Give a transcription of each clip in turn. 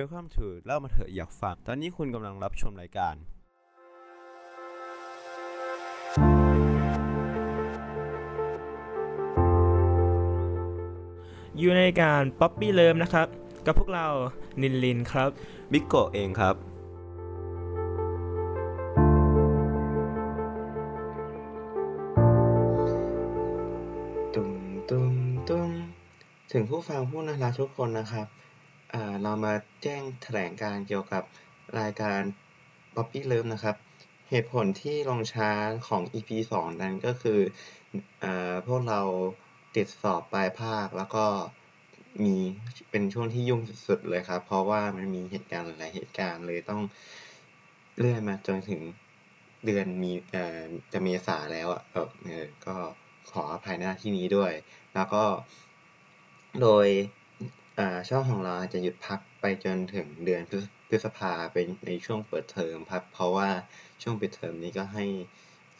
Welcome to เล่ามาเถอะอยากฟัง ตอนนี้คุณกำลังรับชมรายการ อยู่ในการ Poppy Love นะครับ กับพวกเรานินลินครับมิโกะเองครับ ตุ้มตุ้มตุ้มถึงผู้ฟังผู้น่ารักทุกคนนะครับอ่า เรามาแจ้งแถลงการเกี่ยวกับรายการ Poppy Love นะครับ เหตุผลที่ลงช้าของ EP สองนั้นก็คืออ่าพวกเราติดสอบปลายภาคแล้วก็มีเป็นช่วงที่ยุ่งสุดๆเลยครับ เพราะว่ามันมีเหตุการณ์หลายเหตุการณ์เลยต้องเลื่อนมาจนถึงเดือนมีเอ่อจะเมษาแล้วอะเออเออก็ขออภัยหน้าที่นี้ด้วย แล้วก็โดย ช่องของเราจะหยุดพักไปจนถึงเดือนพฤษพฤษภาเป็นในช่วงเปิดเทอมครับ เพราะว่าช่วงปิดเทอมนี้ก็ให้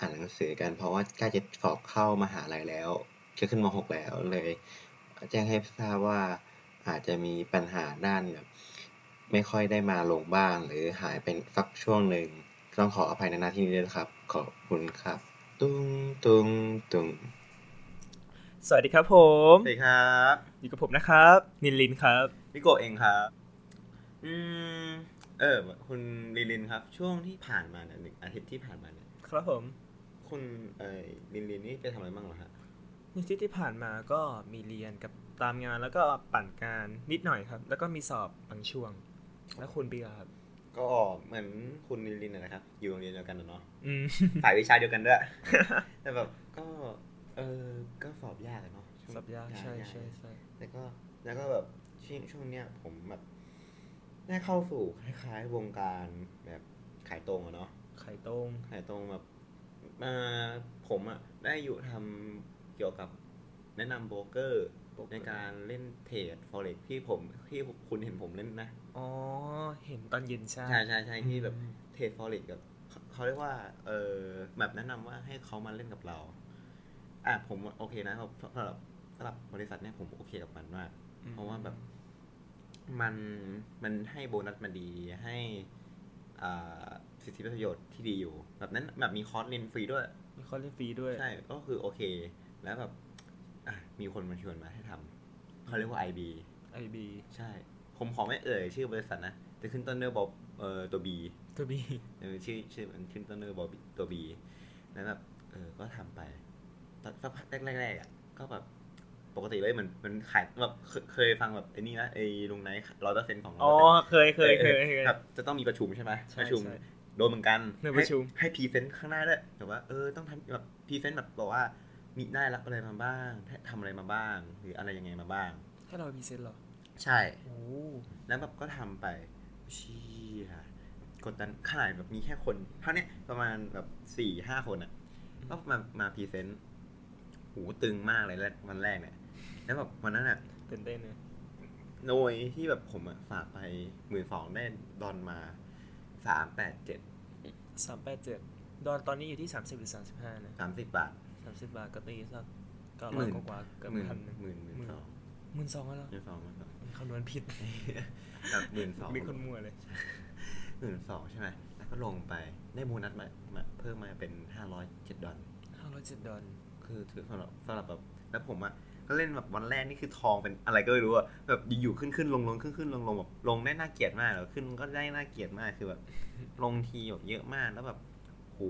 อ่านหนังสือกัน เพราะว่าใกล้จะสอบเข้ามหาลัยแล้วจะขึ้นม .6 แล้วเลย แจ้งให้ทราบว่าอาจจะมีปัญหาด้านแบบไม่ค่อยได้มาลงบ้าง หรือหายเป็นสักช่วงหนึ่งต้องขออภัยในหน้าที่นี้ด้วยครับ ขอบคุณครับ ตุ้งตุ้งตุ้ง สวัสดีครับผมสวัสดีครับอยู่กับผมนะครับ นินลินครับมิโกะเองครับ อืมเออ คุณลินลินครับ ช่วงที่ผ่านมาเนี่ยหนึ่งอาทิตย์ที่ผ่านมาเนี่ยครับผม คุณเอ่อลินลินนี่ไปทำอะไรบ้างเหรอฮะในที่ที่ผ่านมาก็มีเรียนกับตามงานแล้วก็ปั่นการนิดหน่อยครับ แล้วก็มีสอบบางช่วง แล้วคุณเบียร์ครับ ก็เหมือนคุณลินลินนะนะครับ อยู่โรงเรียนเดียวกันนะเนาะอืมสายวิชาเดียวกันด้วยแต่แบบก็ เออ ก็สอบยากอะเนาะช่วงสอบยากใช่ใช่ใช่แล้วก็แล้วก็แบบช่วงช่วงเนี้ยผมแบบได้เข้าสู่คล้ายๆวงการแบบขายตรงอะเนาะไข่ต้งขายตรงแบบมาผมอะได้อยู่ทำเกี่ยวกับแนะนำโบรกเกอร์ในการเล่นเทรด forex ที่ผมที่คุณเห็นผมเล่นนะ อ๋อ เห็นตอนเย็นใช่ใช่ใช่ใช่ที่แบบอืมเทรด forex กับเขาเขาเรียกว่า เออแบบแนะนำว่าให้เขามาเล่นกับเรา อะผมโอเคนะสำหรับสำหรับบริษัทเนี่ยผมโอเคกับมันมาก เพราะว่าแบบมันมันให้โบนัสมาดีให้อ่าสิทธิประโยชน์ที่ดีอยู่ แบบนั้นแบบมีคอร์สเรียนฟรีด้วย มีข้อเล่นฟรีด้วย ใช่ก็คือโอเค แล้วแบบอะมีคนมาชวนมาให้ทำเขาเรียกว่า IB IB ใช่ ผมขอไม่เอ่ยชื่อบริษัทนะจะขึ้นต้นด้วยบอเอ่อตัว B ตัวบีเออชื่อชื่อมันขึ้นต้นด้วยบอตัว B แล้วแบบเออก็ทำไปตอน สักพักแรกๆอะก็แบบปกติเลยเหมือนมันขายแบบเคยเคยฟังแบบไอ้นี่นะไอ้ลุงไนท์ร้อยเปอร์เซ็นต์ของอ๋อ100%เคยเคยเคยเคยครับจะต้องมีประชุมใช่ไหมใช่ประชุมใช่โดนเหมือนกันในประชุมให้ให้ present ข้างหน้าด้วยแบบว่าเออต้องทำแบบ present แบบบอกว่ามีได้รับอะไรมาบ้างทำอะไรมาบ้าง หรืออะไรยังไงมาบ้าง ให้เรา present เหรอ ใช่โอ้แล้วแบบก็ทำไปเชี่ยกดดันขนาดแบบมีแค่คนเท่าเนี้ยประมาณแบบสี่ห้าคนอะก็มามา present หูตึงมากเลยแรกวันแรกเนี่ย แล้วแบบวันนั้นอะตื่นเต้นเลยโดยที่แบบผมอะฝากไปหมื่นสองได้ดอนมาสามแปดเจ็ดสามแปดเจ็ดดอนตอนนี้อยู่ที่สามสิบหรือสามสิบห้านะสามสิบบาทสามสิบบาทก็ตีสักเก้าหร้มื่อยนกว่าๆเกือบหมื่นพันหนึ่งหมื่นหมื่นสองหมื่นสองแล้วเหรอหมื่นสองหมื่นสองคำนวณผิดแบบหมื่นสองมีคนมั่วเลยหมื่นสองใช่ไหมแล้วก็ลงไปได้โบนัสมามาเพิ่มมาเป็นห้าร้อยเจ็ดดอลห้าร้อยเจ็ดดอล คือถือสำหรับสำหรับแบบแล้วผมอะก็เล่นแบบวันแรกนี่คือทองเป็นอะไรก็ไม่รู้อะแบบอยู่ๆขึ้นขึ้นลงลงขึ้นขึ้นลงลงแบบลงได้น่าเกลียดมากแล้วขึ้นก็ได้น่าเกลียดมากคือแบบลงทีแบบเยอะมากแล้วแบบโห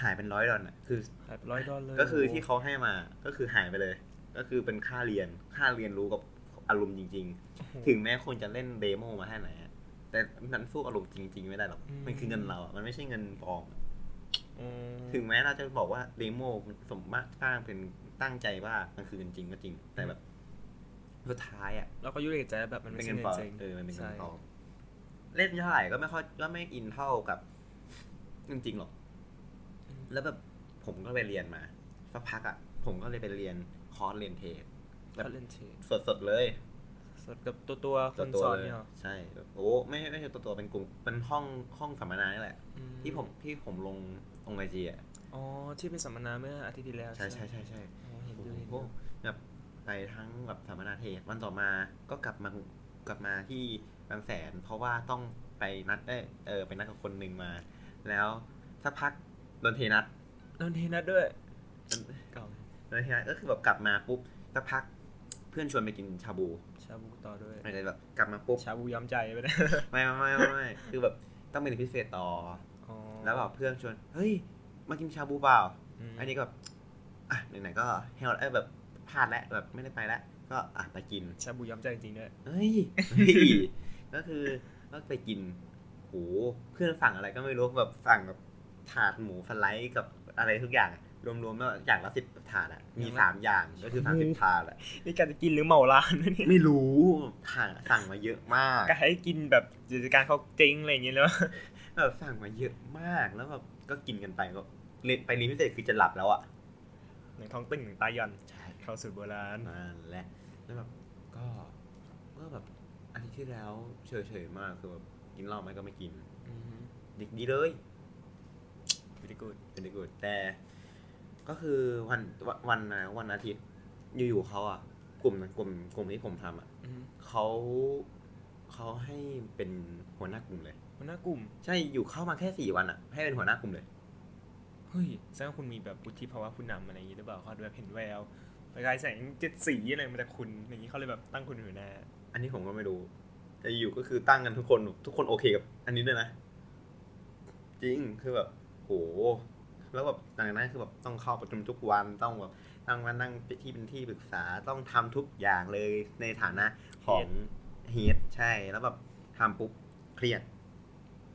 หายเป็นร้อยดอลอะคือหายไปร้อยดอลเลยก็คือที่เขาให้มาก็คือหายไปเลย ก็คือเป็นค่าเรียนค่าเรียนรู้กับอารมณ์จริง ๆ ถึงแม้คนจะเล่น demo มาแค่ไหนอะแต่มันสู้อารมณ์จริง ๆ ไม่ได้หรอกมันคือเงินเราอะมันไม่ใช่เงินปลอมอะอืม ถึงแม้เราจะบอกว่า demo สมมติสร้างเป็นตั้งใจว่ามันคือเงินจริงก็จริง แต่แบบสุดท้ายอะเราก็ยุ่งกับใจแบบมันเป็ไม่นใช่เงินเงิปลอนมจริงเออมันเป็นเงินใช่ปลอมเล่นเท่าไหร่ก็ไม่ค่อยก็ไม่อินเท่ากับเงินจริงหรอก แล้วแบบผมก็ไปเรียนมาสักพักอะ ผมก็เลยไปเรียนคอร์สเรียนเทรดก็เล่นเทรดสดๆเลยส ดกับตัวตัวๆคนตัวสอนๆเลยเนี่ยเหรอใช่แบบโอ้ไม่ไม่ใช่ตัวตัวๆเป็นกลุ่มเป็นห้องห้องสัมมนานี่แหละอืที่ผมที่ผมลงตรงไอจีอะอ๋อที่เป็นสัมมนาเมื่ออาทิตย์ที่แล้วใช่ไหมใช่ใช่ใช่อ๋อเห็นโอ้ด้วยเห็นโหด้วยแบบไปทั้งแบบสัมมนาเทศวันต่อมาก็กลับมากลับมาที่บางแสน เพราะว่าต้องไปนัดเอยเออไปนัดกับคนหนึ่งมา แล้วสักพักโดนเทนัดโดนเทนัดด้วยเก่าโดนเทนัดก็คือแบบกลับมาปุ๊บสักพักเพื่อนชวนไปกินชาบูชาบูต่อด้วยอะไรแบบกลับมาปุ๊บชาบูย้อมใจไปเลยไม่ไม่ไม่ไม่ไม่คือแบบต้องเป็นพิเศษต่ออ๋อแล้วแบบเพื่อนชวนเฮ้ยมากินชาบูเปล่ามอันนี้ก็แบบอะไหนๆก็เฮลเอ้ยแบบพลาดแล้วแบบไม่ได้ไปแล้วก็อะไปกินชาบูย้อมใจจริงๆด้วยเฮ้ยเฮ้ยก็คือก็ไปกินโหเพื่อนสั่งอะไรก็ไม่รู้แบบสั่งแบบถาดหมูสไลด์กับอะไรทุกอย่างอะ รวมๆแล้วอย่างละสิบถาดอะมีสามอย่างก็คือสามสิบถาดอะนี่การจะกินหรือเหมาร้านนะเนี่ยไม่รู้สั่งสั่งมาเยอะมากก็ให้กินแบบกิจการเขาเจ๊งอะไรอย่างเงี้ยแล้วแบบสั่งมาเยอะมากแล้วแบบก็กินกันไปก็เรียนไปเรียนพิเศษคือจะหลับแล้วอะหนึ่งท้องตึงหนึ่งตาย่อนใช่เข้าสู่โบราณนั่นแหละแล้วแบบก็ก็แบบอาทิตย์ที่แล้วเฉยๆมากคือแบบกินเหล้าไหมก็ไม่กินอือฮึดีดีเลยวิธีกูดเป็นดีกูดแต่ ก็คือวันวันวันนะวันอาทิตย์อยู่ๆเขาอะกลุ่มกลุ่มกลุ่มที่ผมทำอะอือฮึเขาเขาให้เป็นหัวหน้ากลุ่มเลย หัวหน้ากลุ่ม ใช่อยู่เข้ามาแค่สี่วันอะ ให้เป็นหัวหน้ากลุ่มเลย เฮ้ยแสดงว่าคุณมีแบบวุฒิภาวะผู้นำอะไรอย่างงี้หรือเปล่าเขาดูแบบเห็นแววประกายแสงเจ็ดสีอะไรมาจากคุณอย่างนี้เขาเลยแบบตั้งคุณหัวหน้าอันนี้ผมก็ไม่รู้ แต่อยู่ก็คือตั้งกันทุกคนทุกคนโอเคกับ อันนี้ด้วยนะ จริงคือแบบโห แล้วแบบหลังจากนั้นคือแบบต้องเข้าประชุมทุกวันต้องแบบต้องมานั่งที่เป็นที่ปรึกษาต้องทำทุกอย่างเลยในฐานะของเฮดใช่แล้วแบบทำปุ๊บเครียด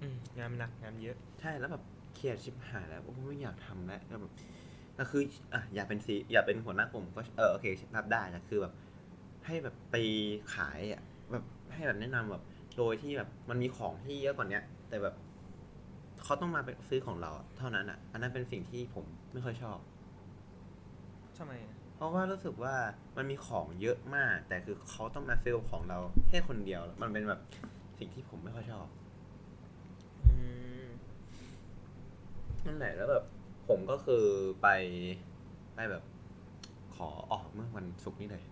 อืมงานมันหนักงานเยอะ ใช่แล้วแบบเครียดชิบหายแล้วโอ้ไม่อยากทำแล้วแล้วแบบก็คืออะอยากเป็นซีอยากเป็นหัวหน้ากลุ่มก็เออโอเครับได้แต่คือแบบ ให้แบบไปขายอะแบบให้แบบแนะนำแบบ โดยที่แบบมันมีของที่เยอะกว่าเนี้ยแต่แบบ เขาต้องมาไปซื้อของเราอะเท่านั้นอะ อันนั้นเป็นสิ่งที่ผมไม่ค่อยชอบทำไมอะเพราะว่ารู้สึกว่ามันมีของเยอะมาก แต่คือเขาต้องมาซื้อของเราแค่คนเดียว มันเป็นแบบสิ่งที่ผมไม่ค่อยชอบอืมนั่นแหละแล้วแบบผมก็คือไปไปแบบ ขอออกเมื่อวันศุกร์นี้เลย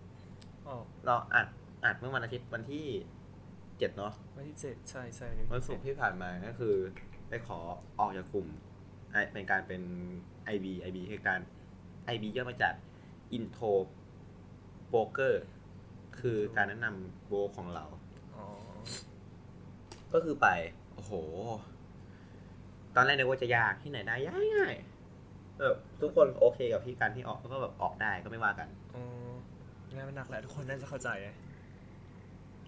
อ๋อเราอัดอัดเมื่อวันอาทิตย์วันที่เจ็ดเนาะวันที่เจ็ดใช่ใช่วันศุกร์ที่ผ่านมาก็คือไป ขอออกจากกลุ่มไอเป็นการเป็น IB IB คือการ IB ย่อมาจาก Intro Broker คือการแนะนำโบรกของเราอ๋อก็คือไป โอ้โห ตอนแรกนึกว่าจะยากที่ไหนได้ยากง่ายแบบทุกคนโอเคกับที่การที่ออกก็แบบออกได้ก็ไม่ว่ากันอ๋องานมันหนักแหละทุกคนน่าจะเข้าใจอะ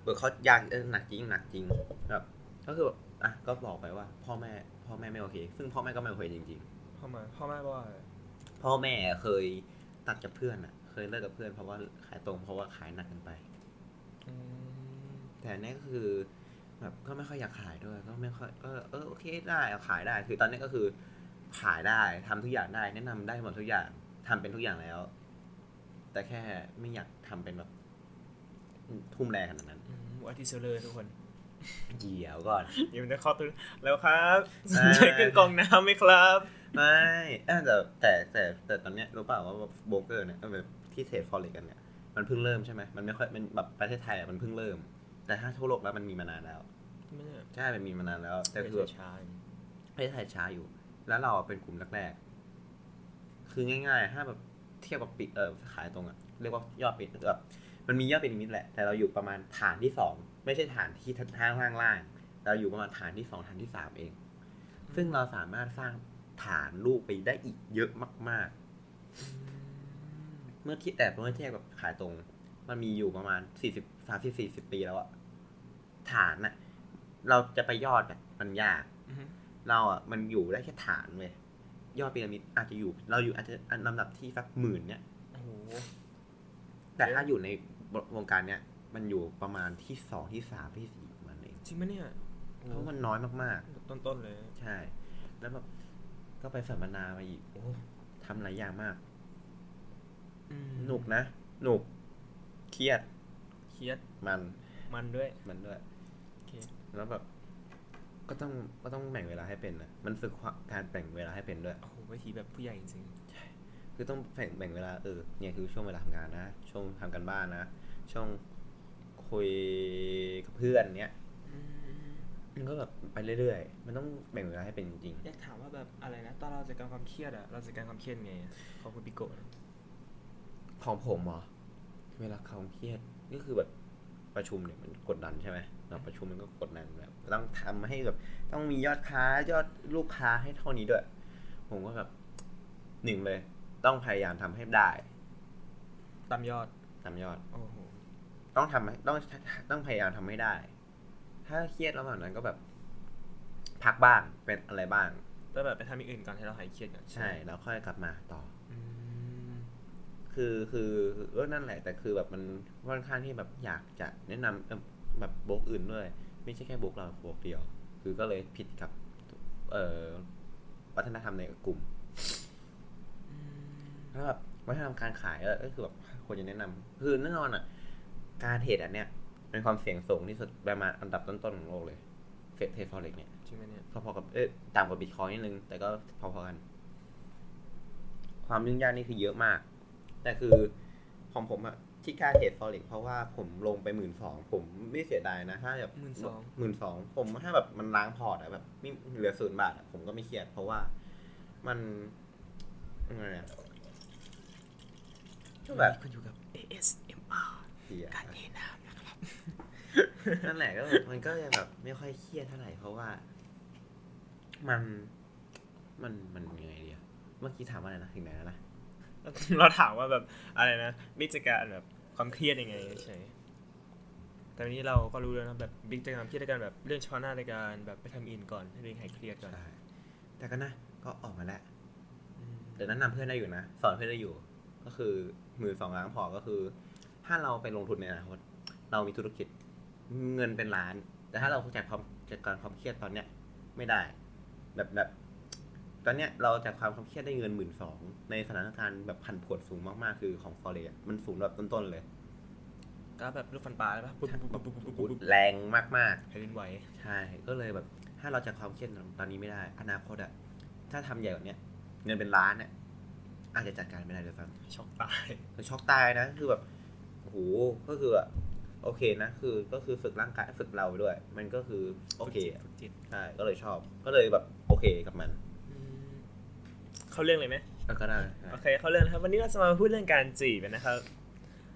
เออเขายากเออหนักจริงหนักจริงแบบก็คือแบบ อะก็บอกไปว่า พ่อแม่ พ่อแม่ไม่โอเค ซึ่งพ่อแม่ก็ไม่โอเคจริง พ่อมาพ่อแม่ว่าอะไรๆ พ่อแม่เคยตัดกับเพื่อนอะ เคยเลิกกับเพื่อนเพราะว่าขายตรงเพราะว่าขายหนักเกันไป อืมแต่อันนี้ก็คือแบบก็ไม่ค่อยอยากขายด้วยก็ไม่ค่อยก็เออโอเคได้เอาขายได้ คือตอนนี้ก็คือขายได้ทำทุกอย่างได้แนะนำได้หมดทุกอย่างทำเป็นทุกอย่างแล้ว แต่แค่ไม่อยากทำเป็นแบบทุ่มแรงขนาดนั้น อืมอาร์ติเซลเลอร์ทุกคน เดี๋ยวก่อนเดี๋ยวมันจะเข้อตัวแล้วครับสใช่นใจเครื่องกรองน้ำไหมครับ ไม่เอ้ยแต่แต่แต่แต่ตอนเนี้ยรู้เปล่าว่าโบรกเกอร์เนี่ยเออแบบที่เทรดฟอเร็กกันเนี่ยมันเพิ่งเริ่มใช่ไหมมันไม่ค่อยมันแบบประเทศไทยอะมันเพิ่งเริ่ม แต่ถ้าทั่วโลกแล้วมันมีมานานแล้วไม่ใช่ใช่มันมีมานานแล้ว แต่คือแบบช้าประเทศไทยช้าอยู่ แล้วเราเป็นกลุ่มแรกๆคือง่ายๆถ้าแบบเทียบกับปิดเออขายตรงอะเรียกว่ายอดปิดแบบมันมียอดปิดนิดแหละ แต่เราอยู่ประมาณฐานที่สอง ไม่ใช่ฐานที่ทางล่างล่างๆเราอยู่ประมาณฐานที่สองฐานที่สามเอง ซึ่งเราสามารถสร้างฐานลูกไปได้อีกเยอะมาก ๆ เมื่อที่แต่เมื่อเทียบกับขายตรง มันมีอยู่ประมาณสี่สิบสามสิบสี่สิบปีแล้วอะฐานอะเราจะไปยอดอะมันยากอือฮึเราอะมันอยู่ได้แค่ฐานเว้ยยอดพีระมิดอาจจะอยู่ เราอยู่อาจจะอันลำดับที่สักหมื่นเนี่ยโอ้โหแต่ถ้าอยู่ในวงการเนี้ย มันอยู่ประมาณที่สองที่สามที่สี่ประมันเองจริงไหมเนี่ยโอ้เพราะมันน้อยมากต้นๆเลยๆใช่ แล้วแบบก็ไปสัมมนามาอีกโอ้ทำหลายอย่างมากอืมหนุกนะหนุกเครียดเครียดมันมันด้วยมันด้วยโอเคแล้วแบบ ก็ต้องก็ต้องแบ่งเวลาให้เป็นนะมันฝึกการแบ่งเวลาให้เป็นด้วยโอ้โหวิธีแบบผู้ใหญ่จริงคือต้องแบ่งแบ่งเวลาเออเนี่ยคือช่วงเวลาทำงานนะช่วงทำกันบ้านนะช่วง คคุยกับเพื่อนเนี้ยอืมมันก็แบบไปเรื่อยๆ มันต้องแบ่งเวลาให้เป็นจริงอยากถามว่าแบบอะไรนะตอนเราจัดการความเครียดอะเราจัดการความเครียดไงอะของคุณปิโกะนะๆของผมเหรอเวลาความเครียดก็คือแบบประชุมเนี่ยมันกดดันใช่ไหมเราประชุมมันก็กดดันแบบต้องทำให้แบบต้องมียอดค้ายอดลูกค้าให้เท่านี้ด้วย ผมก็แบบหนึ่งเลย ต้องพยายามทำให้ได้ ตามยอด ตามยอด โอ้โห ต้องทำให้ต้องต้องพยายามทำให้ได้ ถ้าเครียดระหว่างนั้นก็แบบ พักบ้างเป็นอะไรบ้างแล้วแบบไปทำอย่างอื่นก่อนให้เราหายเครียดก่อนใช่ แล้วค่อยกลับมาต่ออืมคือคือเออนั่นแหละ แต่คือแบบมันค่อนข้างที่แบบอยากจะแนะนำเอิ่มแบบบล็อกอื่นด้วย ไม่ใช่แค่บล็อกเราบล็อกเดียว คือก็เลยผิดกับ เอ่อวัฒนธรรมในกลุ่มอืมแล้วแบบวัฒนธรรมการขายก็คือแบบควรจะแนะนำคือแน่นอนอะ การเทรดอันเนี้ยเป็นความเสี่ยงสูงที่สุดประมาณอันดับต้นๆของโลกเลยเฟดเทฟอเร็กเนี่ยจริงไหมเนี่ยพอๆกับเอ๊ะต่ำกว่าบิตคอยนิดนึง แต่ก็พอๆกัน ความยุ่งยากนี่คือเยอะมาก แต่คือของผมอะที่กล้าเทรดฟอเร็กเพราะว่าผมลงไปหมื่นสองผมไม่เสียดายนะถ้าแบบหมื่นสองหมื่นสองผมถ้าแบบมันล้างพอร์ตอะแบบไม่เหลือศูนย์บาทอะผมก็ไม่เครียดเพราะว่ามันยังไงอะก็แบบคุณอยู่กับ ASMR เสียการเทน้ำนะครับ นั่นแหละก็มันก็จะแบบไม่ค่อยเครียดเท่าไหร่เพราะว่า มันมันมันยังไงดีอะเมื่อกี้ถามว่าอะไรนะถึงไหนแล้วนะเราถามว่าแบบอะไรนะบิ๊กจัดการแบบความเครียดยังไงใช่แต่วันนี้เราก็รู้แล้วนะแบบบิ๊กจัดการความเครียดในการแบบเรื่องเฉพาะหน้าในการแบบไปทำอินก่อนให้ตัวเองหายเครียดก่อนใช่แต่ก็นะ ก็ออกมาแล้วอืมแต่แนะนำเพื่อนได้อยู่นะ สอนเพื่อนได้อยู่ ก็คือมือสองล้างพอก็คือ ถ้าเราไปลงทุนในอนาคตเรามีธุรกิจเงินเป็นล้าน แต่ถ้าเราจัดความจัดการความเครียดตอนเนี้ยไม่ได้ แบบแบบ ตอนเนี้ยเราจัดความความเครียดได้เงินหมื่นสองในสถานการณ์แบบพันผวนสูงมากๆคือของฟอเรสมันสูงแบบต้นๆเลย ก็แบบลูกฟันปลาเลยปะปุ๊บปุ๊บปุ๊บปุ๊บปุ๊บปุ๊บปุ๊บแรงมากๆแผ่นดินไหวใช่ ก็เลยแบบ ถ้าเราจัดความเครียดตอนนี้ไม่ได้ อนาคตอะถ้าทำใหญ่กว่าเนี้ยเงินเป็นล้านเนี่ยอาจจะจัดการไม่ได้เลยซ้ำช็อกตายคือช็อกตายนะคือแบบ โอ้โหก็คือแบบโอเคนะ คือก็คือฝึกร่างกายฝึกเราด้วย มันก็คือโอเคอะฝึกจิตใช่ก็เลยชอบ ก็เลยแบบโอเคกับมันอืมเข้าเรื่องเลยไหมแล้วก็ได้ใช่โอเคเข้าเรื่องนะครับ วันนี้เราจะมาพูดเรื่องการจีบกันนะครับ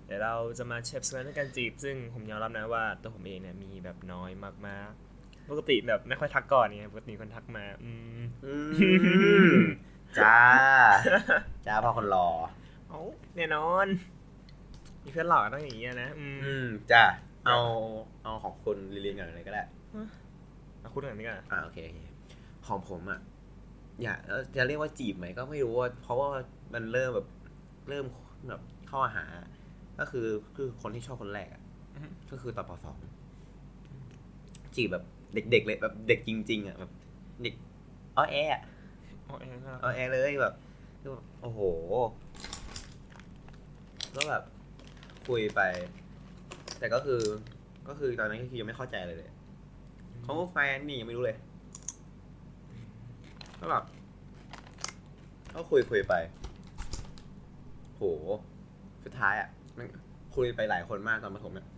เดี๋ยวเราจะมาเชฟสเรื่องการจีบ ซึ่งผมยอมรับนะว่าตัวผมเองเนี่ยมีแบบน้อยมากๆปกติแบบไม่ค่อยทักก่อนไงปกติคนทักมา อืมอืมจ้า จ้าพอคนรอเอาแน่นอน มีเพื่อนหล่อต้องอย่างนี้อะนะอืมอืมจ้าเอาเอาของคุณลิลินก่อนเลยก็ได้เอาคุณก่อนนี่ก่อนอ่าโอเคโอเคของผมอะอย่าแล้วจะเรียกว่าจีบไหมก็ไม่รู้ว่าเพราะว่ามันเริ่มแบบเริ่มแบบเข้าหา ก็คือคือคนที่ชอบคนแรกอะก็คือตอนปสองจีบแบบเด็กๆเลยแบบเด็กจริง ๆ อะแบบเด็กอ้อแออะอ๋อเองน่ารักอ้อแอเลยแบบคือแบบ โอ้โห ก็แบบ คุยไป แต่ก็คือ ก็คือตอนนั้นก็คือยังไม่เข้าใจเลยเลยเขาแฟนนี่ยังไม่รู้เลยก็แบบก็คุยคุยไป โห สุดท้ายอะมันคุยไปหลายคนมากตอนประถมเนี่ย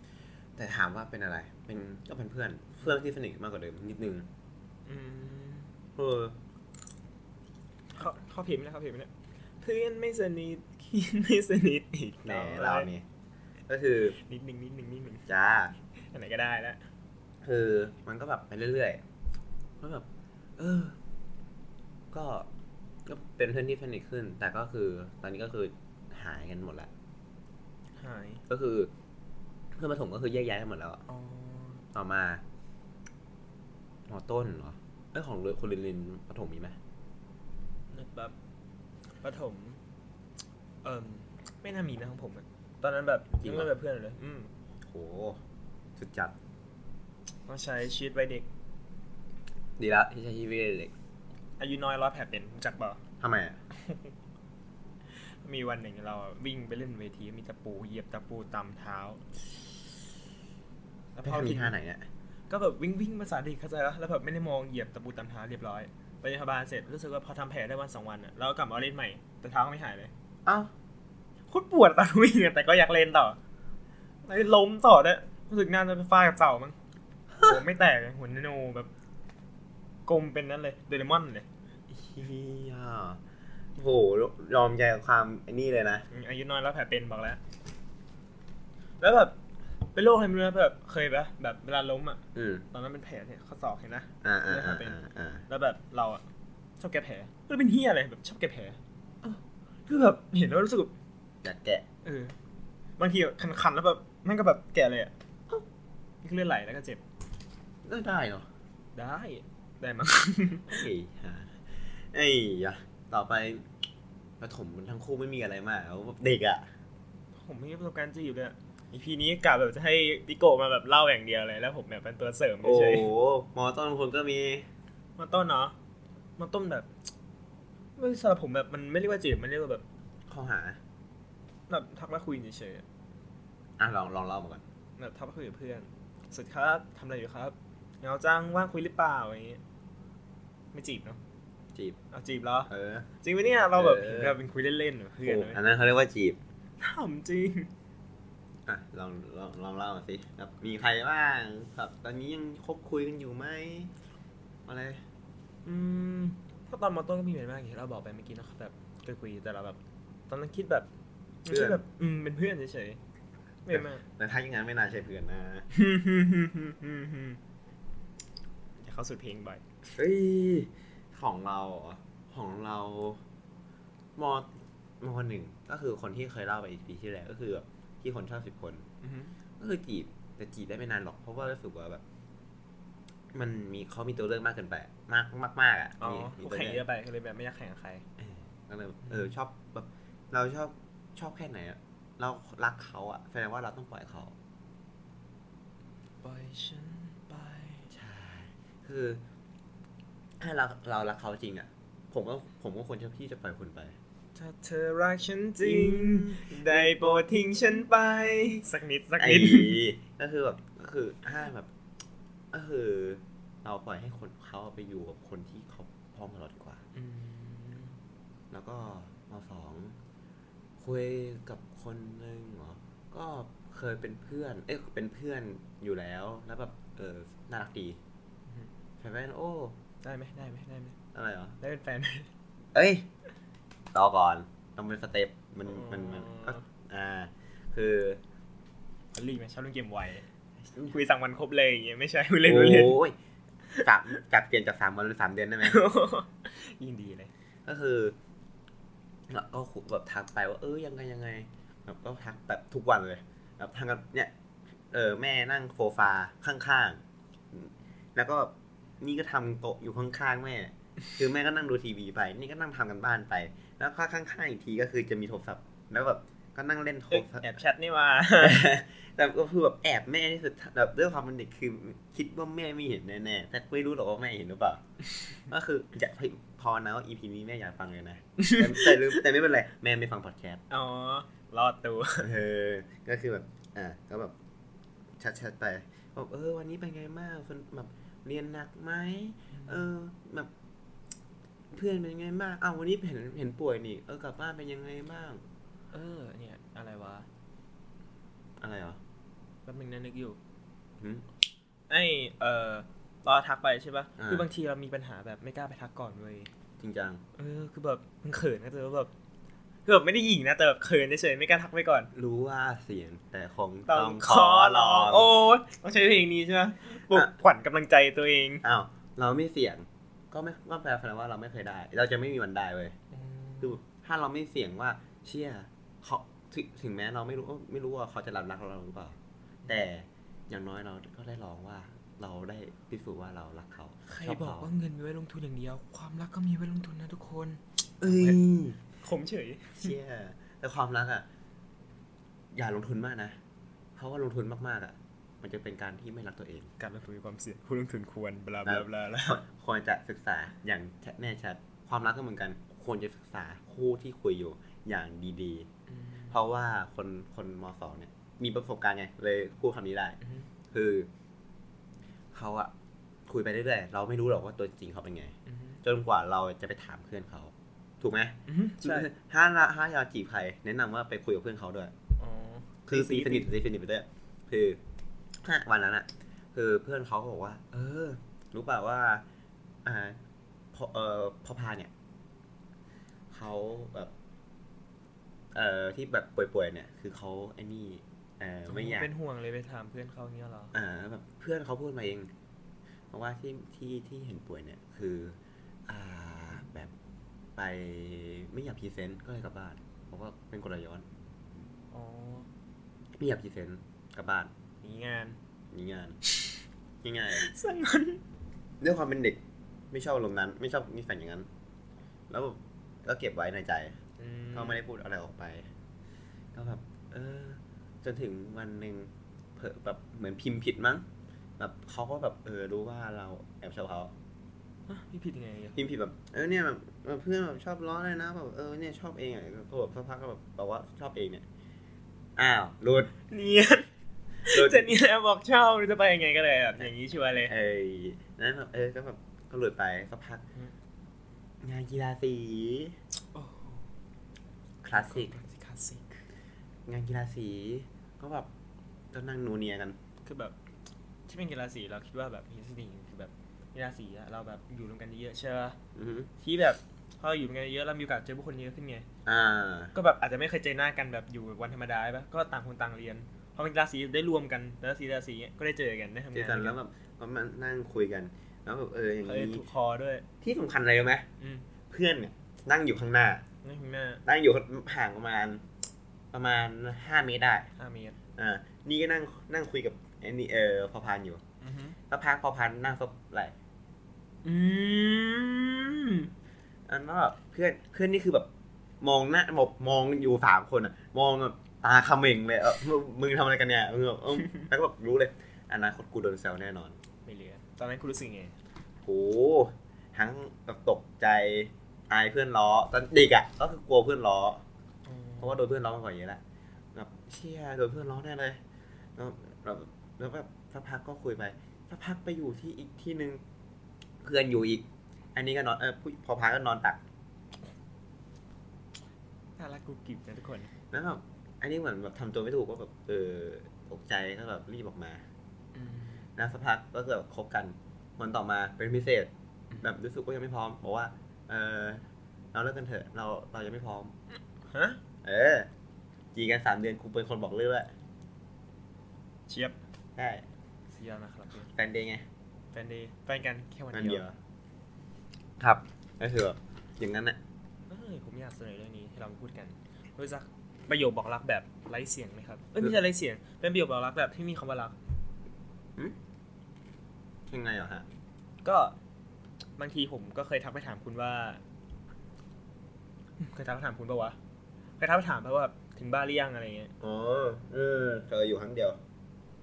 แต่ถามว่าเป็นอะไร เป็นก็เป็นเพื่อน เพื่อนที่สนิทมากกว่าเดิมนิดนึงอืมเออเขาเขาพิมพ์นะเขาพิมพ์นะเพื่อนไม่สนิทคิดไม่สนิทอีกแหนเรานี่ ก็คือนิดนึงนิดนึงนิดนึงจ้าอันไหนก็ได้แล้วคือมันก็แบบไปเรื่อยๆก็แบบ เออ ก็ก็เป็นเพื่อนที่สนิทขึ้น แต่ก็คือ ตอนนี้ก็คือหายกันหมดแล้วหายก็คือ เพื่อนประถมก็คือแยกย้ายกันหมดแล้วอะอ๋อต่อมามอต้นเหรอเอ้ยของคุณลินลินประถมมีไหมนึกแบบประถม เอิ่มไม่น่ามีนะของผมอะ ตอนนั้นแบบยังไม่แบบเพื่อนเลยอืมโหสุดจัด ต้องใช้ชีวิตวัยเด็ก ดีแล้วที่ใช้ชีวิตเด็กอายุน้อยร้อยแผลเป็นรู้จักเปล่าทำไมอะมีวันหนึ่งเราอะวิ่งไปเล่นเวทีมีตะปูเหยียบตะปูตำเท้าแล้วไม่พอทำมีถึงท่าไหนเนี่ยก็แบบวิ่งวิ่งภาษาเด็กเข้าใจปะแล้วแบบไม่ได้มองเหยียบตะปูตำเท้าเรียบร้อยไปโรงพยาบาลเสร็จรู้สึกว่าพอทำแผลได้วันสองวันอะแล้วก็กลับมาเล่นใหม่แต่เท้าก็ไม่หายเลยอ้าวโคตรปวดตอนวิ่งอะแต่ก็อยากเล่นต่อแล้วล้มต่อด้วยรู้สึกน่าจะไปฟาดกับเสามั้งโอ้ไม่แตกเลยหัวโนแบบกลมเป็นนั้นเลยเดเรมอนเลยเฮียโหยอมใจกับความไอ้นี่เลยนะอืมอายุน้อยแล้วแผลเป็นบอกแล้ว แล้วแบบเป็นโรคอะไรไม่รู้นะแบบเคยปะแบบเวลาล้มอะอืมตอนนั้นเป็นแผลเนี่ยข้อศอกเห็นนะอ่าอ่าไม่อ่าทำเป็นอ่าแล้วแบบเราอะชอบแก้แผลไม่รู้เป็นเฮียอะไรแบบชอบแก้แผลเออคือแบบเห็นแล้วรู้สึกแบบ อยากแกะเออบางทีแบบคันๆแล้วแบบแม่งก็แบบแก่เลยอะเอ้านี่คือเลือดไหลแล้วก็เจ็บก็ได้เหรอได้ได้มั้งเฮ้ยฮะไอ้ยะต่อไปประถมมันทั้งคู่ไม่มีอะไรมากแล้วแบบเด็กอะผมไม่มีประสบการณ์จีบเลยอีพีนี้กะแบบจะให้ปิโกะมาแบบเล่าอย่างเดียวเลยแล้วผมแบบเป็นตัวเสริมโอ้เฉยโหมอต้นคนก็มีๆมาต้นเนาะมาต้นแบบไม่สำหรับผมแบบมันไม่เรียกว่าจีบมันเรียกว่าแบบข้อหา แบบทักมาคุยเฉยๆอะอะลองลองเล่ามาก่อนแบบทักมาคุยกับเพื่อนสุดครับทำอะไรอยู่ครับเหงาจังว่างคุยหรือเปล่าอย่างงี้ไม่จีบเนาะจีบ เอาจีบเหรอ เออ จริงไหมเนี่ยเราแบบเออ เห็นแบบเป็นคุยเล่นๆกับเพื่อนโอ้เลยอันนั้นเขาเรียกว่าจีบ ถามจริง อะลองลองลองเล่ามาสิแบบมีใครบ้างแบบตอนนี้ยังคบคุยกันอยู่ไหมอะไรอืมถ้าตอนมาต้นก็มีเหมือนมากอย่างที่เราบอกไปเมื่อกี้นะครับแบบเคยคุยแต่เราแบบ ตอนนั้นคิดแบบ ไม่ใช่แบบอืมเป็นเพื่อนเฉยๆไม่มากแต่ถ้าอย่างนั้นไม่น่าใช่เพื่อนนะอย่าเข้าสู่เพลงบ่อยเฮ้ยของเราเหรอของเรามมหนึ่งก็คือคนที่เคยเล่าไปอีกปีที่แล้วก็คือแบบที่คนชอบสิบคนอือฮึก็คือจีบแต่จีบได้ไม่นานหรอกเพราะว่ารู้สึกว่าแบบ มันมีเขามีตัวเลือกมากเกินไปมากมากมากอะอ๋อมีมีคู่ตัวแข่งเลืเยอกอะไปก็เลยแบบไม่อยากแข่งกับใครเออก็เลยแบบเออชอบแบบ เราชอบ ชอบแค่ไหนอะเรารักเขาอะแสดงว่าเราต้องปล่อยเขา ปล่อยฉันไปใช่คือถ้าเราเรารักเขาจริงอะผมก็ผมก็ควรจะที่จะปล่อยคุณไป ถ้าเธอรักฉันจริง ได้โปรดทิ้งฉันไป สักนิดสักไอ้นิด ก็คือแบบก็คือถ้าแบบก็คือเราปล่อยให้คนเขาไปอยู่กับคนที่เขาพร้อมกับเราดีกว่าอืมแล้วก็มาสอง คุยกับคนหนึ่งเหรอ ก็เคยเป็นเพื่อน เอ๊ะเป็นเพื่อนอยู่แล้ว แล้วแบบ เออน่ารักดีใช่ไหมโอ้ ได้ไหมได้ไหมได้ไหมอะไรเหรอ ได้เป็นแฟนไหมเอ้ยรอก่อน ต้องเป็นสเต็ป มัน มัน มันอ๋อก็อ่า คืออลีไหมชอบเล่นเกมไว คุยสั่งวันครบเลยอย่างเงี้ยไม่ใช่คุยเล่นคุยเล่นโอ้ยสามจับเปลี่ยนจากสามวันเป็นสามเดือนได้ไหมยิ่งดีเลย ก็คือ เราก็แบบทักไปว่าเออยังไงยังไงแบบก็ทักแบบทุกวันเลยแบบทางกันเนี่ยเออแม่นั่งโซฟาข้างๆ แล้วก็แบบนี่ก็ทำโต๊ะอยู่ข้างๆแม่ คือแม่ก็นั่งดูทีวีไป นี่ก็นั่งทำกันบ้านไป แล้วข้างๆอีกทีก็คือจะมีโทรศัพท์ แล้วแบบก็นั่งเล่นโทรเอ้ยศัพท์แอบแชทนี่ว่าแต่ก็คือแบบแอบแม่ที่สุดแบบด้วยความเป็นเด็กคือ คิดว่าแม่ไม่เห็นแน่ๆแต่ไม่รู้หรอกว่าแม่เห็นหรือเปล่า ก็คืออยาก พอนะว่า EP นี้แม่อยากฟังเลยนะแต่แต่ลืมแต่ไม่เป็นไรแม่ไม่ฟังพอดแคสต์อ๋อรอดตัวเออก็คือแบบอ่าก็แบบชัดๆไปบอกเออวันนี้เป็นไงบ้างฝนแบบเรียนหนักไหมเออแบบเพื่อนเป็นไงบ้างอ้าววันนี้เห็นเห็นป่วยนี่ เออกลับบ้านเป็นยังไงบ้าง เออ เนี่ย อะไรวะ อะไรเหรอแป๊บนึงนะนึกอยู่หืมไอเออ ตอนทักไปใช่ปะอ่าคือบางทีเรามีปัญหาแบบไม่กล้าไปทักก่อนเว้ยจริงจัง เออ คือแบบมันเขินนะแต่ว่าแบบคือแบบไม่ได้หยิ่งนะแต่แบบเขินเฉยๆไม่กล้าทักไปก่อน รู้ว่าเสียงแต่คงต้ต้อองงขขออลลอองงโอ้ยต้องใช้เพลงนี้ใช่ไหมปลุกอะขวัญกำลังใจตัวเองอ้าวเราไม่เสี่ยง ก็ไม่ก็แปลว่าเราไม่เคยได้ เราจะไม่มีวันได้เว้ยคือถ้าเราไม่เสี่ยงว่า เชื่อเขาถึงถึงแม้เราไม่รู้ไม่รู้ว่าเขาจะรับรักเราหรือเปล่า แต่อย่างน้อยเราก็ได้ลองว่า เราได้พิสูจน์ว่าเรารักเขาใครชบอกเขว่าเงินมีไว้ลงทุนอย่างเดียว ความรักก็มีไว้ลงทุนนะทุกคน เอ้ยขมเฉย เชี่ยแต่ความรักอะ อย่าลงทุนมากนะ เพราะว่าลงทุนมากๆอะ มันจะเป็นการที่ไม่รักตัวเอง การลงทุนมีความเสี่ยงผู้ลงทุนควรบลาบลาบลาบลาควรจะศึกษาอย่างแน่ชัด ความรักก็เหมือนกัน ควรจะศึกษาคู่ที่คุยอยู่อย่างดีๆ เพราะว่าคนคนมสองเนี่ย มีประสบการณ์ไงเลยพูดคำนี้ได้อือฮึคือ เขาอะคุยไปเรื่อยๆเราไม่รู้หรอกว่าตัวจริงเขาเป็นไงอืมจนกว่าเราจะไปถามเพื่อนเขา ถูกไหมอืมใช่ถ้าเราถ้าอยากจีบใครแนะนำว่าไปคุยกับเพื่อนเขาด้วยอ๋อคือตีตีสสนินิททตีสนิทไปด้วยคือห้าวันนั้นอะคือเพื่อนเขาก็บอกว่า เออ รู้เปล่าว่า อ่าพอเออพอพาเนี่ยเขาแบบ เอ่อที่แบบป่วยๆเนี่ย คือเขาไอ้นี่เออไม่อยาก เป็นห่วงเลยไปถามเพื่อนเขาอย่างเงี้ยเหรออ่าแบบเพื่อนเขาพูดมาเองเพราะว่าที่ที่ที่เห็นป่วยเนี่ย คือ อ่าแบบไปไม่อยากพรีเซนต์ก็เลยกลับบ้านเพราะว่าเป็นกลย้อนอ๋อไม่อยากพรีเซนต์กลับบ้านมีงานมีงานง่ายสังมันๆด้วยความเป็นเด็กไม่ชอบอารมณ์นั้น ไม่ชอบนิสัยอย่างนั้น แล้วแบบก็เก็บไว้ในใจอืก็ไม่ได้พูดอะไรออกไป ก็แบบ เออ จนถึงวันหนึ่งเผลอแบบเหมือนพิมพ์ผิดมั้ง แบบเขาก็แบบเออรู้ว่าเราแอบชอบเขาฮะพี่ผิดยังไงอะพิมพ์ผิดแบบเออเนี่ยแบบเออเพื่อนแบบชอบล้อเลยนะแบบเออเนี่ยชอบเองอะก็แบบสักพักก็แบบบอกว่าชอบเองเนี่ยอ้าวหลุดเนียนหลุดจะเนียนบอกชอบจะไปยังไงก็เลยแบบอย่างนี้ชัวร์เลยเอ้ยนั้นแบบเออก็แบบก็หลุดไปสักพักอืมงานกีฬาสีโอ้คลาสสิกคลาสสิกงานกีฬาสี ก็แบบก็นั่งนูเนียกัน คือแบบ ที่เป็นกีฬาสีเราคิดว่าแบบมีสิ่งหนึ่งคือแบบกีฬาสีอะเราแบบอยู่รวมกันเยอะๆใช่ปะอือฮึที่แบบพอเราอยู่รวมกันเยอะเรามีโอกาสเจอผู้คนเยอะขึ้นไงอ่าก็แบบอาจจะไม่เคยเจอหน้ากันแบบอยู่วันธรรมดาใช่ปะก็ต่างคนต่างเรียนพอเป็นกีฬาสีได้รวมกันกีฬาสีกีฬาสีก็ได้เจอกันได้ทำเจงาอนกันแล้วแบบก็มานั่งคุยกันแล้วแบบเอออย่างเออนี้ถูกคอด้วย ที่สำคัญอะไรรู้ไหมอืมเพื่อนเนี่ยนั่งอยู่ข้างหน้านี่ข้างหน้านั่งอยู่ห่างประมาณ ประมาณห้าเมตรได้ห้าเมตรอ่านี่ก็นั่งนั่งคุยกับไอ้นี่เออพอพานอยู่อือฮึสักพักพอพานนั่งซบไหลอืมอันนั้นแบบเพื่อนเพื่อนนี่คือแบบมองหน้าแบบมองอยู่สามคนอะ มองแบบตาเขม่งเลยเออมึงมึงทำอะไรกันเนี่ยมึงแบบเออแล้วก็แบบรู้เลยอนาคตกูโดนแซวแน่นอน ไม่เหลือ ตอนนั้นคุณรู้สึกไงโหทั้งแบบตกใจอายเพื่อนล้อตอนเด็กอะก็คือกลัวเพื่อนล้อเพ ราะว่าโดนเพื่อนล้อมาก่อนเยอะแหละแบบเชี่ยโดนเพื่อนล้อแน่เลยแล้วแบบแล้วแบบสักพักก็คุยไปสักพักไปอยู่ที่อีกที่หนึ่งเพื่อนอยู่อีก อันนี้ก็นอนเออผู้พอพักก็นอนตักน่ารักกุบกิบนะทุกคนแล้วแบบอันนี้เหมือนแบบทำตัวไม่ถูกก็แบบเออตกใจก็แบบรีบออกมาอืมแล้วสักพักก็คือแบบคบกันวันต่อมาเป็นพิเศษ แบบรู้สึกว่ายังไม่พร้อมบอกว่า เออเราเลิกกันเถอะ เราเรายังไม่พร้อมฮะ เออ จีกันสามเดือนกูเป็นคนบอกเลิกแหละเชียบได้เสียนะครับเพื่อนแฟนเดย์ไงแฟนเดย์แฟนกันแค่วันนั่นเดีเดียยววครับก็คือแบบอย่างนั้นน่ะเอ้ยผมอยากเสนอเรื่องนี้ให้เรามาพูดกันรู้จักประโยคบอกรักแบบไร้เสียงไหมครับเอ้ยไม่ใช่ไร้เสียง เป็นประโยคบอกรักแบบที่มีคำว่ารักยังไงเหรอฮะ ก็บางทีผมก็เคยทักไปถามคุณว่า เคยทักไปถามคุณปะวะ เคยทักไปถามเพราว่าถึงบ้านหรือยังอะไรเงี้ย อ๋อเออเจออยู่ครั้งเดียว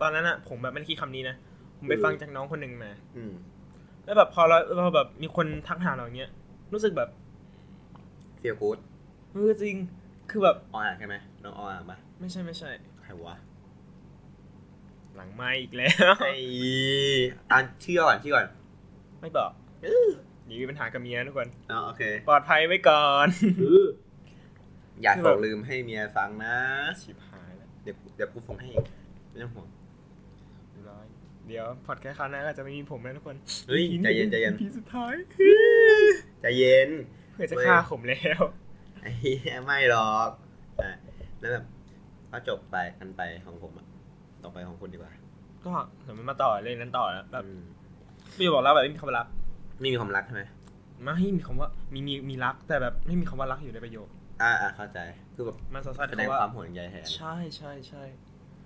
ตอนนั้นอะผมแบบไม่ได้คิดคำนี้นะ ผมไปฟังจากน้องคนหนึ่งมา อืม แล้วแบบพอเราพอแบบมีคนทักถามเราอย่างเงี้ย รู้สึกแบบเฟียกูดเออจริง คือแบบออ่างใช่ไหมน้องออ่างปะไม่ใช่ไม่ใช่ ใครวะหลังไม่อีกแล้ว ไอ้อ่านชื่อก่อนชื่อก่อนไม่บอกเดี๋ยวมีปัญหากับเมียทุกคนอ๋อโอเค ปลอดภัยไว้ก่อนอ ย่าคือส่แบงบลืมให้เมียฟังนะชิบหายแล้วเดี๋ยวเดี๋ยวกูส่งให้เองไม่ต้องห่วงเรียบร้อยเดี๋ยวพอดแคสต์คราวหน้าก็จะไม่มีผมแล้วทุกคนเฮ้ยใจเย็นใจเย็นพีสุดท้ายใจเย็นเพื่อจะฆ่าผมแล้วไอ้เหี้ยไม่หรอกอะแล้วแบบก็จบไปกันไปของผมอะต่อไปของคุณดีกว่า ก็เดี๋ยวมันมาต่อเรื่องนั้นต่อแล้วแบบอืมพี่บอกแล้วแบบไม่มีคำว่ารักไม่มีความรักใช่ไหมไม่มีคำว่ามีมีมีรักแต่แบบไม่มีคำว่ารักอยู่ในประโยค อ่าอ่าเข้าใจ คือแบบมันสั้นแสๆดงคำว่าความห่วงใยแทนใช่ใช่ใช่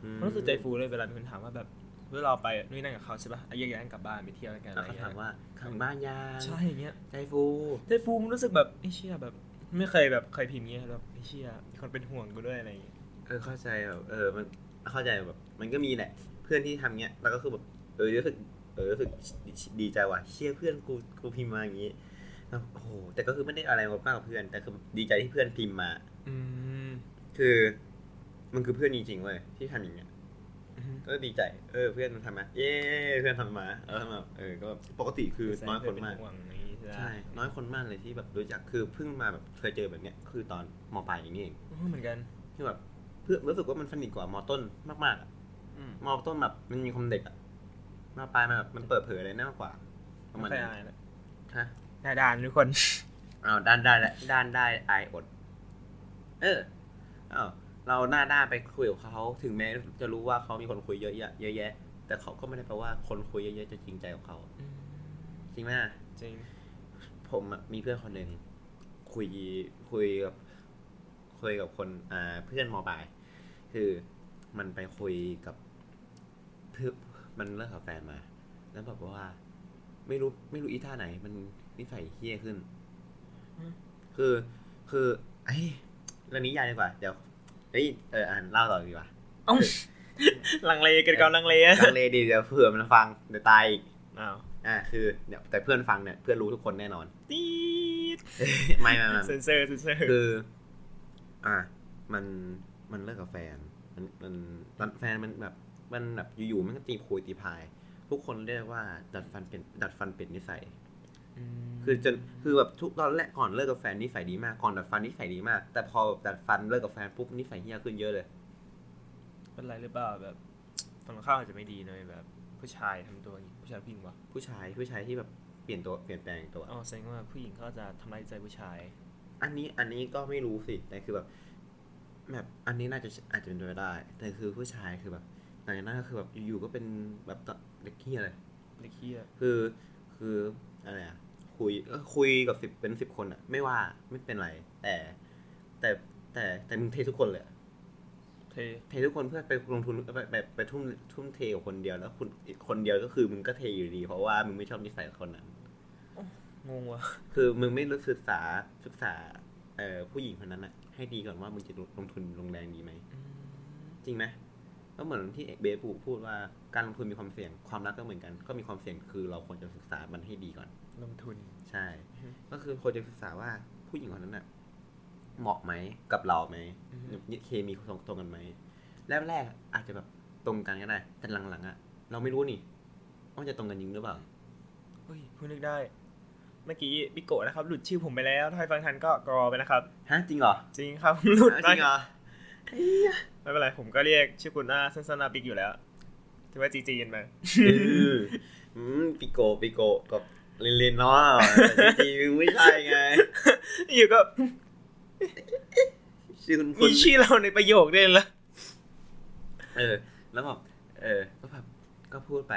อืมมันรู้สึกใจฟูเลยเวลามีคนถามว่าแบบเมื่อเราไปนู่นนั่นกับเขาใช่ปะไอ้แยกย้ายกันกลับบ้านไปเที่ยวกันอะแล้ไรวเขาเงี้ถามยว่าขังบ้านยางใช่อย่างเงี้ยใจฟูใจฟูมันรู้สึกแบบไอ้เชี่ยแบบ ไม่เคยแบบเคยพิมพ์เงี้ยแบบไอ้เชี่ยมีคนเป็นห่วงกูด้วยอะไรอย่างเงี้ยเออเข้าใจแบบเออมันเข้าใจแบบ มันก็มีแหละ เพื่อนที่ทำเงี้ยแล้วก็คือแบบเออรู้สึกเออรู้สึกดีใจว่ะเชี่ยเพื่อนกูกูพิมพ์มาอย่างงี้แล้ว โอ้โหแต่ก็คือไม่ได้อะไรมากกับเพื่อน แต่คือดีใจที่เพื่อนพิมพ์มา อืมคือมันคือเพื่อนจริงๆเว้ยที่ทำอย่างเงี้ยอืมก็ดีใจ เออ เพื่อนมันทำมาเย้เพื่อนทำมาเออทำมาเออก็ปกติคือน้อยคนมากเป็ห่วงอย่างงี้ใช่ใช่น้อยคนมากเลยที่แบบรู้จักคือเพิ่งมาแบบเคยเจอแบบเนี้ยคือตอนมปลายอย่างนี้เองเออเหมือนกันที่แบบเพื่อนรู้สึกว่ามันสนิทกว่ามต้นมากๆอะออืมมอต้นแบบมันมีความเด็กอะมาปลายมันแบบมันเปิดเผยอะไรได้มากกว่าประมาไม่ณค่อยนั้นอายเลยฮะ หน้าด้านทุกคนอ้าวด้านได้และด้านได้อายอด เอออ้าวเราหน้าด้านไปคุยกับเขาถึงแม้จะรู้ว่าเขามีคนคุยเยอะแยะเยอะแยะ แต่เขาก็ไม่ได้แปลว่าคนคุยเยอะๆจะจริงใจกับเขาจริงไหมจริง ผมอะมีเพื่อนคนหนึ่งคุยคุยกับคุยกับคนอ่าเพื่อนมอบาย คือมันไปคุยกับเพื่อนมันเลิกกับแฟนมา แล้วแบบว่า ไม่รู้ไม่รู้อีท่าไหนมัน นิสัยเฮี้ยขึ้นอืมคือคือไอ้ยเรื่องนี้ยาวดีกว่า เดี๋ยวเฮ้ยเอออ่านเล่าต่อดีกว่าเอ้าลังเลกันก่อนลังเลอะลังเลดีเดี๋ยวเผื่อมันฟังเดี๋ยวตายอีกอ้าวอ่าคือเดี๋ยวแต่เพื่อนฟังเนี่ยเพื่อนรู้ทุกคนแน่นอนตีดไม่ไม่ไม่เซนเซอร์เซนเซอร์คือ อะมันมันเลิกกับแฟน มันมันตอนแฟนมันแบบมันแบบอยู่ๆมันก็ตีโพยตีพาย ทุกคนเรียกว่า ดัดฟันเป็นดัดฟันเป็นนิสัย คือจนคือแบบทุกตอนแรกก่อนเลิกกับแฟนนิสัยดีมากก่อนดัดฟันนิสัยดีมาก แต่พอดัดฟันเลิกกับแฟนปุ๊บนิสัยเหี้ยขึ้นเยอะเลย เป็นไรหรือเปล่าแบบฝั่งข้างอาจจะไม่ดีเลยแบบ ผู้ชายทำตัวอย่างนี้ผู้ชายผู้หญิงวะผู้ชายผู้ชายที่แบบเปลี่ยนตัวเปลี่ยนแปลงตัวอ๋อแสดงว่าผู้หญิงเขาจะทำร้ายใจผู้ชาย อันนี้อันนี้ก็ไม่รู้สิแต่คือแบบ แบบอันนี้น่าจะอาจจะเป็นไปได้ แต่คือผู้ชายคือแบบหลังจากนั้นก็คือแบบอยู่ๆก็เป็นแบบเด็กเฮี้ยเลยเด็กเฮียคือคืออะไรอะ คุยเอ้อคุยกับสิบเป็นสิบคนอะไม่ว่าไม่เป็นไร แต่แต่แต่แต่มึงเททุกคนเลยอะเทเททุกคนเพื่อไปลงทุนไปไปไปทุ่มทุ่มเทกับคนเดียวแล้วคุณอีกคนเดียวก็คือมึงก็เทอยู่ดี เพราะว่ามึงไม่ชอบนิสัยคนนั้นงงวะคือมึงไม่รู้ศึกษาศึกษา เอ่อผู้หญิงคนนั้นอะให้ดีก่อนว่ามึงจะลงทุนลงแรงดีไหมจริงไหมก็เหมือนที่เบสพูพูดว่าการลงทุนมีความเสี่ยงความรักก็เหมือนกัน ก็มีความเสี่ยงคือเราควรจะศึกษามันให้ดีก่อน ลงทุน ใช่อือฮึก็คือควรจะศึกษาว่าผู้หญิงคนนั้นน่ะเหมาะไหมกับเราไหมอือฮึเคมีตรงตรงกันไหมแรกๆอาจจะแบบตรงกันก็ได้ แต่หลังๆอะเราไม่รู้นี่ว่าจะตรงกันจริงหรือเปล่าเฮ้ยเพิ่งนึกได้ เมื่อกี้บิโกะนะครับ หลุดชื่อผมไปแล้วถ้าใครฟังทันก็กรอไปนะครับฮะจริงเหรอจริงครับหลุดจไปริงเหรอไม่เป็นไรผมก็เรียกชื่อคุณอาสั้นๆนาบิกอยู่แล้วถือว่าจีจีกันไปเอออืมปิโกปิโกกับ ลินลินเนาะแต่จริงๆไม่ใช่ไง อยู่ก็ชื่อคุณคุมีณชื่อเราในประโยคด้วยละเออ แล้วแบบเออ ก็แบบก็พูดไป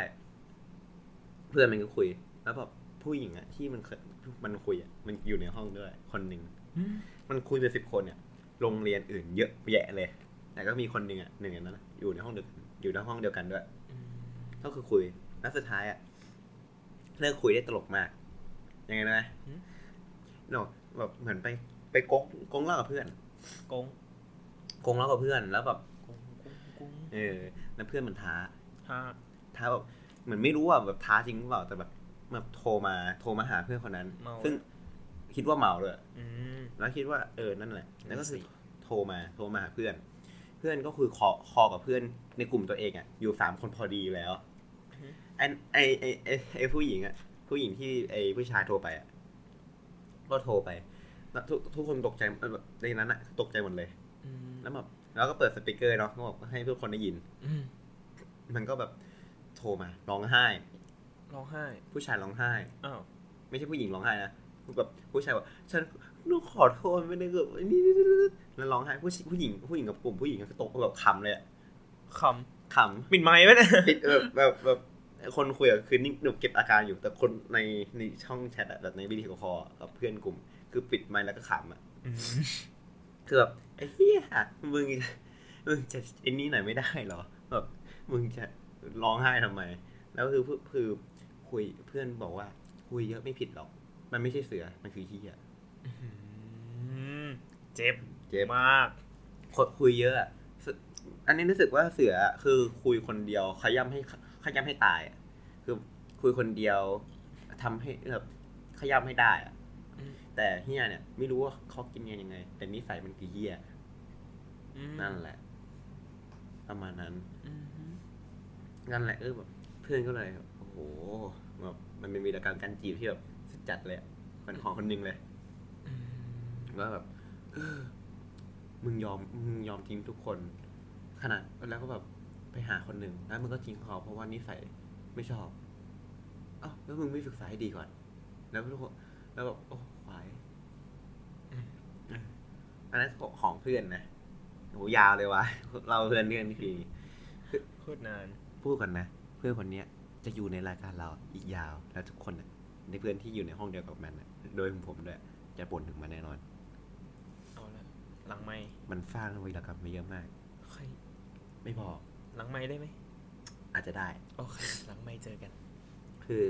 เพื่อนมันก็คุย แล้วแบบผู้หญิงอะที่มันเคยมันคุยอะมันอยู่ในห้องด้วย คนหนึ่งมันคุยเป็นสิบคนเนี่ยโรงเรียนอื่นเยอะแยะเลย แต่ก็มีคนหนึ่งอะหนึ่งในนั้นอะอยู่ในห้องเดียวกันอยู่ในห้องเดียวกันด้วย ก็คือคุย แล้วสุดท้ายอะ เลิกคุยได้ตลกมากยังไงนะเนาะแบบเหมือนไปไปโกงโกงเหล่ากับเพื่อนกงโกงเหล่ากับเพื่อนแล้วแบบกงกงกงเออแล้วเพื่อนมันท้าฮะท้าแบบเหมือนไม่รู้ว่าแบบท้าจริงหรือเปล่าแต่แบบแบบโทรมาโทรมาหาเพื่อนคนนั้นเมาซึ่งคิดว่าเมาเลยอืมแล้วคิดว่าเออนั่นแหละแล้วก็คือนั่นสิโทรมาโทรมาหาเพื่อน เพื่อนก็คือคอคอกับเพื่อนในกลุ่มตัวเองอะอยู่สามคนพอดีอยู่แล้ว ไอไอไอไอไอผู้หญิงอะผู้หญิงที่ไอผู้ชายโทรไปอะก็โทรไปแล้วทุกทุกคนตกใจแบบในนั้นอะตกใจหมดเลยอืมแล้วแบบแล้วก็เปิดสปีกเกอร์เนาะก็บอกให้ทุกคนได้ยินอืมมันก็แบบโทรมาร้องไห้ร้องไห้ ผู้ชายร้องไห้อ้าวไม่ใช่ผู้หญิงร้องไห้นะแบบผู้ชายบอกฉันหนูขอโทษไม่ได้เกิดนี่แล้วร้องไห้ผู้ชิผู้หญิงผู้หญิงกับกลุ่มผู้หญิงก็ตกแบบคำเลยอะคคำปิดไม้ไว้นะำปิดแบบแบบแบบ คนคุยอะคือนิ่งหนูเก็บอาการอยู่แต่คนในในช่องแชทอะแบบในวิดีโอคอลกับเพื่อนกลุ่ม คือปิดไมค์แล้วก็ขำอะอืมคือแบบไอ้เหี้ยมึงมึงจะไอ้นี่หน่อยไม่ได้เหรอแบบมึงจะร้องไห้ทำไม แล้วคือคือคือคุยเพื่อนบอกว่า คุยเยอะไม่ผิดหรอก มันไม่ใช่เสือมันคือเหี้ยอืมเจ็บเจ็บมากคนคุยเยอะอะสึอันนี้รู้สึกว่าเสืออะคือคุยคนเดียวขย้ำให้ ขย้ำให้ตายอะคือคุยคนเดียวทำให้แบบขย้ำให้ได้อะอืม แต่เฮียเนี่ย ไม่รู้ว่าเขากินกันยังไง แต่นิสัยมันคือเฮียอืมนั่นแหละ ประมาณนั้น อืมนั่นแหละเออแบบเพื่อนก็เลยโอ้โหแบบมันเป็นวีรกรรมการจีบที่แบบสุดจัดเลยอะเป็นของคนหนึงเลย อืมว่าแบบเออมึงยอมมึงยอมทิ้งทุกคน ขนาดแล้วก็แบบ ไปไปหาคนหนึ่งแล้วมึงก็ทิ้งเขาเพราะว่านิสัยไม่ชอบเอ้าแล้วมึงไม่ศึกษาให้ดีก่อน แล้วทุกคนแล้วแบบโอ้ควายอันนั้นของเพื่อนนะโหยาวเลยวะเราเพื่อนเพื่อนทีโคตรนาน พูดกันนะ เพื่อนคนเนี้ยจะอยู่ในรายการเราอีกยาวแล้วทุกคนน่ะในเพื่อนที่อยู่ในห้องเดียวกับมันน่ะโดยผมด้วยจะบ่นถึงมันแน่นอนเอาละหลังไม่ มันสร้างวีรกรรมมาเยอะมากใครไม่พอ หลังไม่ได้ไหม อาจจะได้ โอเค หลังไม่เจอกัน คือ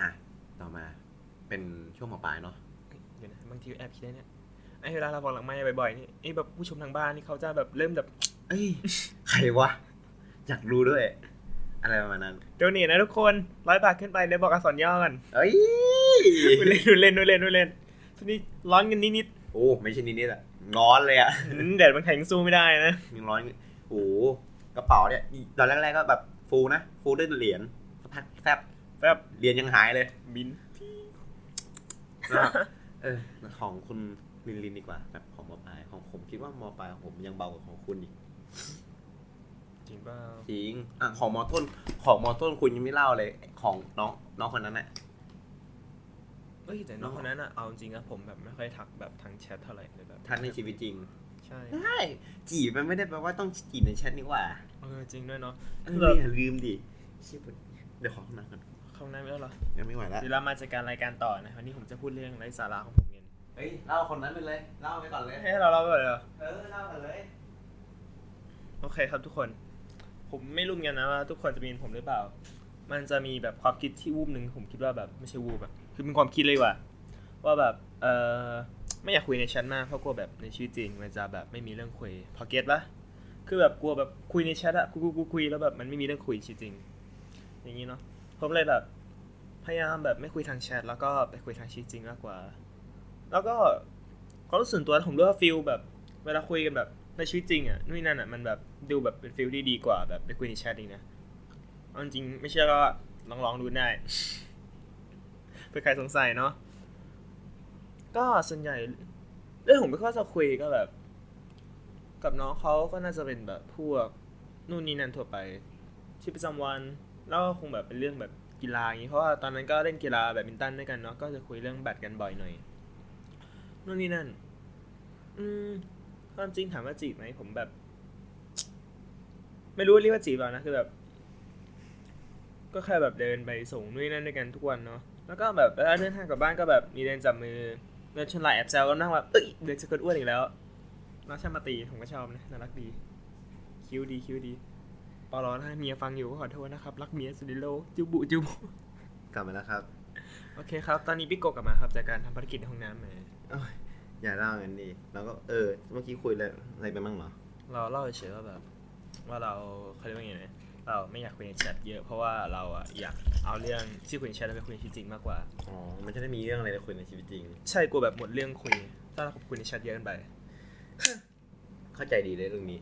อะ ต่อมา เป็นช่วงหมอปลายเนาะเอ้ยเดี๋ยวนะ บางทีแอบคิดได้เนี่ยไอ้เวลาเราบอกหลังไม่บ่อยๆ นี่ไอ้แบบผู้ชมทางบ้านนี่เขาจะแบบเริ่มแบบ เอ้ย ใครวะ อยากรู้ด้วย อะไรประมาณนั้นโดเนทนะทุกคนร้อยบาทขึ้นไปเดี๋ยวบอกอักษรย่อกันเอ้ยดูเล่นดูเล่นดูเล่นดูเล่นทีนี้ร้อนกันนิดโอ้ ไม่ใช่นิดนิดๆอะร้อนเลยอะๆอืมแดดมันแข็งสู้ไม่ได้นะยังร้อนอยู่โอ้โห กระเป๋าเนี่ยตอนแรกๆก็แบบฟูนะฟูด้วยเหรียญสักพักแฟบแบบเหรียญยังหายเลยบินนะครับเออของคุณลินลินดีกว่าแบบของมอปลายของผมคิดว่ามอปลายของผมยังเบากว่าของคุณอีกจริงเปล่าจริงอะของมอต้นของมอต้นคุณยังไม่เล่าเลย ของน้องน้องคนนั้นน่ะเอ้ยแต่น้องคนนั้นอะเอาจริงนะผมแบบไม่ค่อยทักแบบทางแชทเท่าไหร่เลยแบบทักในชีวิตจริง ใช่ใช่จีบมันไม่ได้แปลว่าต้องจีบในแชทนี่หว่าเออจริงด้วยเนาะเอออย่าลืมดิชิบเดี๋ยวขอห้องน้ำก่อนเข้าห้องน้ำไม่แล้วเหรอยังไม่ไหวแล้วเดี๋ยวเรามาจัดการรายการต่อนะวันนี้ผมจะพูดเรื่องไร้สาระของผมเองเฮ้ยเล่าคนนั้นไปเลยเล่าไปก่อนเลยให้เราเล่าไปเลยเหรอเออเล่าไปเลยโอเคครับทุกคน ผมไม่รู้เหมือนกันนะว่าทุกคนจะมีเหมือนผมหรือเปล่า มันจะมีแบบความคิดที่วูบหนึ่งผมคิดว่าแบบไม่ใช่วูบแบบคือเป็นความคิดเลยว่ะว่าแบบเออ ไม่อยากคุยในแชทมากเพราะกลัวแบบในชีวิตจริงมันจะแบบไม่มีเรื่องคุยพอ get ปะคือแบบกลัวแบบคุยในแชทอะคุยคุยคุยแล้วแบบมันไม่มีเรื่องคุยชีวิตจริง อย่างนี้เนาะผมเลยแบบพยายามแบบไม่คุยทางแชทแล้วก็ไปคุยทางชีวิตจริงมากกว่า แล้วก็ความรู้สึกตัวผมรู้ว่า feel แบบ เวลาคุยกันแบบในชีวิตจริงอะนู่นนั่นอะมันแบบดูแบบเป็น feel ที่ดีกว่าแบบไปคุยในแชทเองนะเอาจริงไม่เชื่อก็ลองลองดูได้เพื่อใครสงสัยเนาะ ก็ส่วนใหญ่เรื่องผมไม่ค่อยจะคุยก็แบบ กับน้องเขาก็น่าจะเป็นแบบพวกนู่นนี่นั่นทั่วไปชีวิตประจำวันแล้วก็คงแบบเป็นเรื่องแบบกีฬาอย่างนี้เพราะว่าตอนนั้นก็เล่นกีฬาแบดมินตันด้วยกันเนาะก็จะคุยเรื่องแบดกันบ่อยหน่อยนู่นนี่นั่น อืมความจริงถามว่าจีบไหมผมแบบ ไม่รู้เรียกว่าจีบเปล่านะคือแบบ ก็แค่แบบเดินไปส่งนู่นนนั่นด้วยกันทุกวันเนาะแล้วก็แบบเวลาเดินทางกลับบ้านก็แบบมีเดินจับมือ เดินชนไหล่แอบแซวก็นั่งแบบเอ้ยเด็กสะกดอ้วนอีกแล้วน้องช่างมาตีผมก็ชอบนะน่ารักดีคิ้วดีคิ้วดีปอลอถ้าเมียฟังอยู่ก็ขอโทษนะครับ รักเมียสุดในโลกจุบุจุบุกลับมาแล้วครับ โอเคครับ ตอนนี้พี่โกกลับมาครับ จากการทำภารกิจในห้องน้ำมาอย่าเล่ากันดิเราก็เออ เมื่อกี้คุยอะไรอะไรไปบ้างเหรอ เราเล่าเฉยๆว่าแบบ ว่าเราเขาเรียกว่าไงนะ เราไม่อยากคุยในแชทเยอะเพราะว่าเราอะอยากเอาเรื่องที่คุยในแชทแล้วไปคุยในชีวิตจริงมากกว่า อ๋อ มันจะได้มีเรื่องอะไรไปคุยในชีวิตจริง ใช่กลัวแบบหมดเรื่องคุย ถ้าเราคุยในแชทเยอะเกินไป เข้าใจดีเลยเรื่องนี้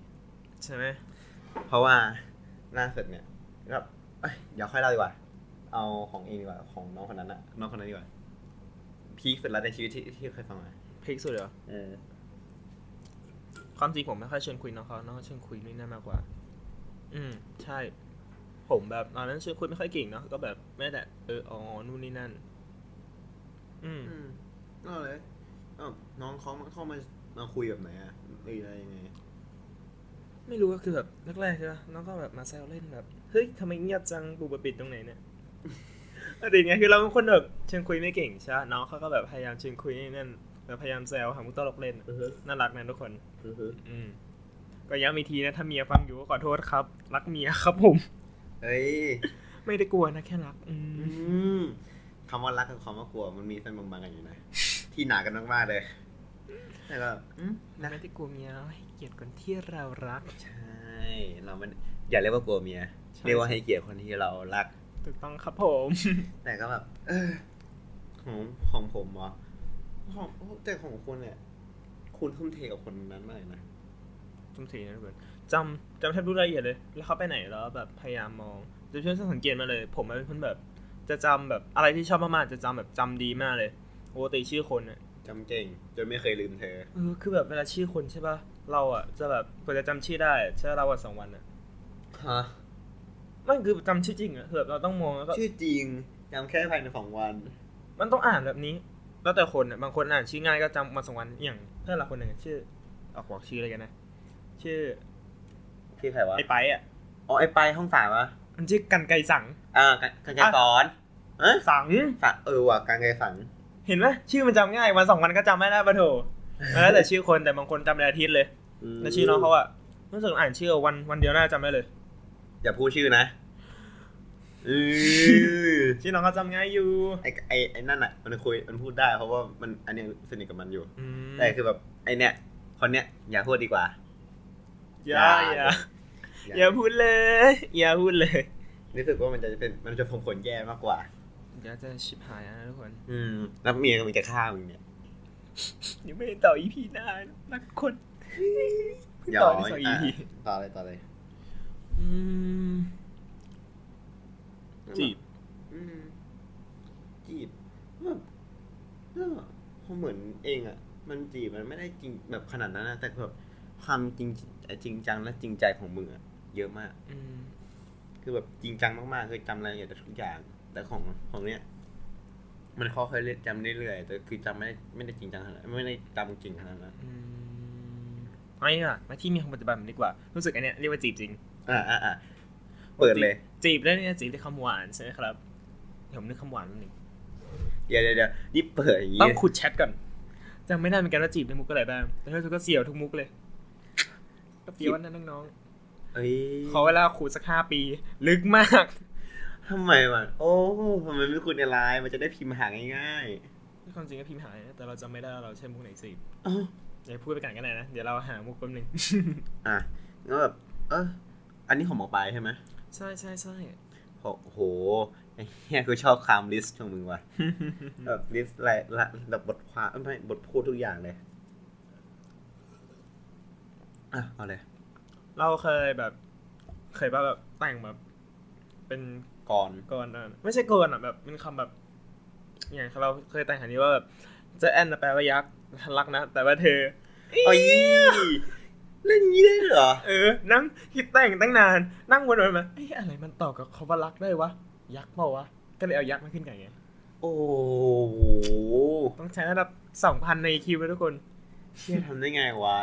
ใช่ไหมเพราะว่าล่าสุดเนี่ยก็เอ้ยเดี๋ยวค่อยเล่าดีกว่า เอาของเองดีกว่าของน้องคนนั้นอะน้องคนนั้นดีกว่าพีคสุดแล้วในชีวิตที่ที่เคยฟังมาเพกสุดเหรอ เออความจริงผมไม่ค่อยชวนคุยน้องเขาน้องเขาชวนคุยนี่น่ามากกว่า อืม ใช่ ผมแบบตอนนั้นชวนคุยไม่ค่อยเก่งเนาะก็แบบไม่แต่เอออ๋อนู่นนี่นั่น อืมอืมก็เลยอ้าวน้องเขามาเข้ามามาคุยแบบไหนอะหรืออะไรยังไงไม่รู้ก็คือแบบแรกๆใช่ปะน้องก็แบบมาแซวเล่นแบบ เฮ้ยทำไมเงียบจังปูปะปิดตรงไหนเนี่ยอะไรอย่างเงี้ยคือเราเป็นคนแบบเชิญคุยไม่เก่งใช่ปะน้องเขาก็แบบพยายามเชิญคุยนี่นั่นแบบพยายามแซวหามุกตลกเล่น อือฮึน่ารักนะทุกคน อือฮึอืม ก็ย้ำอีกทีนะ ถ้าเมียฟังอยู่ก็ขอโทษครับ รักเมียครับผม เฮ้ย ไม่ได้กลัวนะแค่รัก อือืมมคำว่ารักกับคำว่ากลัวมันมีเส้นบางๆกันอยู่นะ ที่หนากันมากๆเลยแล้วก็อืมนะไม่ได้กลัวเมียเราให้เกียรติคนที่เรารัก ใช่ เรามันอย่าเรียกว่ากลัวเมียใช่เรียกว่าให้เกียรติคนที่เรารัก ถูกต้องครับผม แต่ก็แบบ เออ ของของผมเหรอของแต่ของคุณเนี่ย คุณทุ่มเทกับคนนั้นมากเลยนะ ทุ่มเทนะทุกคนจำจำแทบทุกรายละเอียดเลย แล้วเขาไปไหนแล้วแบบพยายามมองจะช่วยสังเกตมาเลย ผมเป็นคนแบบ จะจำแบบอะไรที่ชอบมากๆจะจำแบบจำดีมากเลยปกติชื่อคนอะจำเก่งจนไม่เคยลืมเธอเออคือแบบเวลาชื่อคนใช่ป่ะเราอะจะแบบกว่าจะจำชื่อได้ใช้เวลาวันสองวันอะฮะมันคือจำชื่อจริงอะคือแบบเราต้องมองแล้วก็ชื่อจริงจำแค่ภายในสองวัน มันต้องอ่านแบบนี้ แล้วแต่คนอะบางคนอ่านชื่อง่ายก็จำมาสองวันอย่างเพื่อนเราคนหนึ่งอะชื่อออกบอกชื่ออะไรกันนะ ชื่อชื่อใครวะไอ้ไปอะอ๋อไอไปห้องสามวะมันชื่อกันไกรสังอ่ากันกันไกรสอนเอ้ยสังสังเออว่ะกันไกรสัง เห็นไหมชื่อมันจำง่ายวันสองวันก็จำไม่ได้ปะโถแล้วแต่ชื่อคนแต่บางคนจำเป็นอาทิตย์เลยมแล้วชื่อน้องเขาอะรู้สึกอ่านชื่อวันวันเดียวน่าจะจำได้เลย อย่าพูดชื่อนะเออชื่อน้องเขาจำง่ายอยู่ไอไอไอนั่นอะ มันคุยมันพูดได้เพราะว่ามันอันเนี้ยสนิทกับมันอยู่อืมแต่คือแบบไอเนี้ยคนเนี้ยอย่าพูดดีกว่า อย่าอย่าอย่าพูดเลย อย่าพูดเลยรู้สึกว่ามันจะเป็นมันจะส่งผลแย่มากกว่าเดี๋ยวจะชิบหายนะทุกคน อืมแล้วเมียก็มีจะฆ่ามึงเนี่ยยังไม่ได้ต่อ EP หน้านักคนเพิ่งต่อที่สอง EP ะต่อเลยต่อเลยอืมจีบอืมจีบแบบก็พอเหมือนเองอะ มันจีบมันไม่ได้จริงแบบขนาดนั้นนะแต่แบบ ความจริงจริงจังและจริงใจของมึงอะเยอะมากอืมคือแบบจริงจังมากๆคือจำรายละเอียดทุกอย่าง แต่ของของเนี้ยมันค่อยๆเล่นจำเรื่อยๆแต่คือจำไม่ได้ไม่ได้จริงจังขนาดไม่ได้จำจริงขนาดนั้นอืมเอันนี้อะมาที่มีคำปฏิบัติมันดีกว่า รู้สึกอันเนี้ยเรียกว่าจีบจริง อ่าอ่าอ่าเปิดเลย จีบแล้วเนี่ยจีบด้วยคำหวานใช่ไหมครับเดี๋ยวผมนึกคำหวานนิดนึงเดี๋ยวเดี๋ยวเดี๋ยวนี่เปิดอย่างงี้ต้องขุดแชทก่อนจำไม่ได้เหมือนกันว่าจีบด้วยมุกอะไรบ้างแต่ถ้าทุกก็เสียวทุกมุกเลย ก็เฟี้ยวนะน้องเอ้ยๆขอเวลาขุดสักห้าปี ลึกมากทำไมมันโอ้ทำไมไม่คุยในไลน์มันจะได้พิมพ์หาง่ายความจริงก็พิมพ์หายนะแต่เราจำไม่ได้ว่าเราใช้มุกไหนจีบๆอ๋ออย่าพูดไปกันก็ได้นะเดี๋ยวเราหามุกแป๊บนึงอะแล้วแบบเอออันนี้ของหมอปลายใช่ไหมใช่ใช่ใช่โอ้โหไอ้เฮียกูชอบคำลิสต์ของมึงว่ะแบบลิสต์อะไรละแบบบทความเอ้ยไม่บทพูดทุกอย่างเลย อะเอาเลย เราเคยแบบ เคยป่ะแบบแต่งแบบ เป็นก่อนกรอะไม่ใช่กรอะแบบเป็นคำแบบ อย่างเราเคยแต่งคำนี้ว่าแบบเจะแอนน่ะแปลว่ายักษ์รักนะแต่ว่าเธอโอ้ยเล่นงี้ได้เหรอเออนั่งคิดแต่งตั้งนาน นั่งวนไปมาเอ้ยอะไรมันต่อกับคำว่ารักได้วะยักษ์เปล่าวะก็เลยเอายักษ์มาขึ้นกันไงโอ้โหต้องใช้ระดับสองพันในคิวไปทุกคนเชี่ยทำได้ไงวะ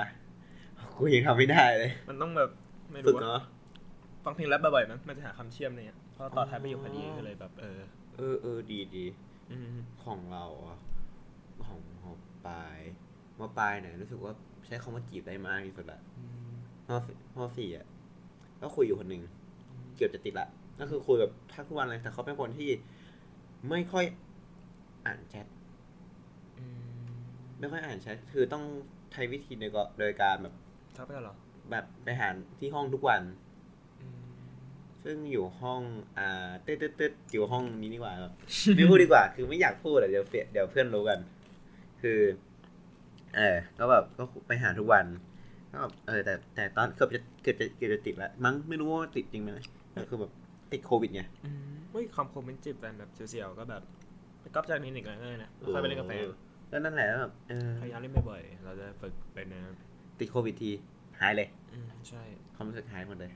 กูยังทำไม่ได้เลย มันต้องแบบไม่ฝึรู้กว่าเนาะฟังเพลงแรปบ่อยๆมั้ยมันจะหาคำเชื่อมอะไรเงี้ยเพราะต่อท้ายประโยคพอดีก็เลยแบบเออ เออเออดีดีอืมของเราอะของของปลายมาปลายเนี่ยรู้สึกว่าใช้คำว่าจีบได้มากที่สุดละอืมมมสี่อะก็คุยอยู่คนหนึ่งเกือบจะติดละก็คือคุยแบบทักทุกวันเลยแต่เขาเป็นคนที่ไม่ค่อยอ่านแชทอืมไม่ค่อยอ่านแชทคือต้องใช้วิธีโดยก็โดยการแบบ ทักไปแล้วเหรอ แบบไปหาที่ห้องทุกวันอืมซึ่งอยู่ห้องอ่าตึ๊ดตึ๊ดตึ๊ดอยู่ห้องนี้ดีกว่าแบบไม่พูดดีกว่า คือไม่อยากพูดอะเดี๋ยวเฟียเดี๋ยวเพื่อนรู้กัน คือ เออก็แบบก็ไปหาทุกวันก็แบบเออแต่แต่ตอนเกือบจะเกือบจะเกือบจะติดแล้วมั้งไม่รู้ว่าติดจริงไหมนะแต่คือแบบติดโควิดไงอืมเฮ้ยคำคมเป็นจีบแฟนแบบเสียวๆก็แบบไปก๊อปจากนี้หนึ่งกันเลยนะค่อยไปเล่นกาแฟก็นั่นแหละแบบเออพยายามเล่นบ่อยๆเราจะฝึกเป็นนะ ติดโควิดทีหายเลยอืมใช่ความรู้สึกหายหมดเลย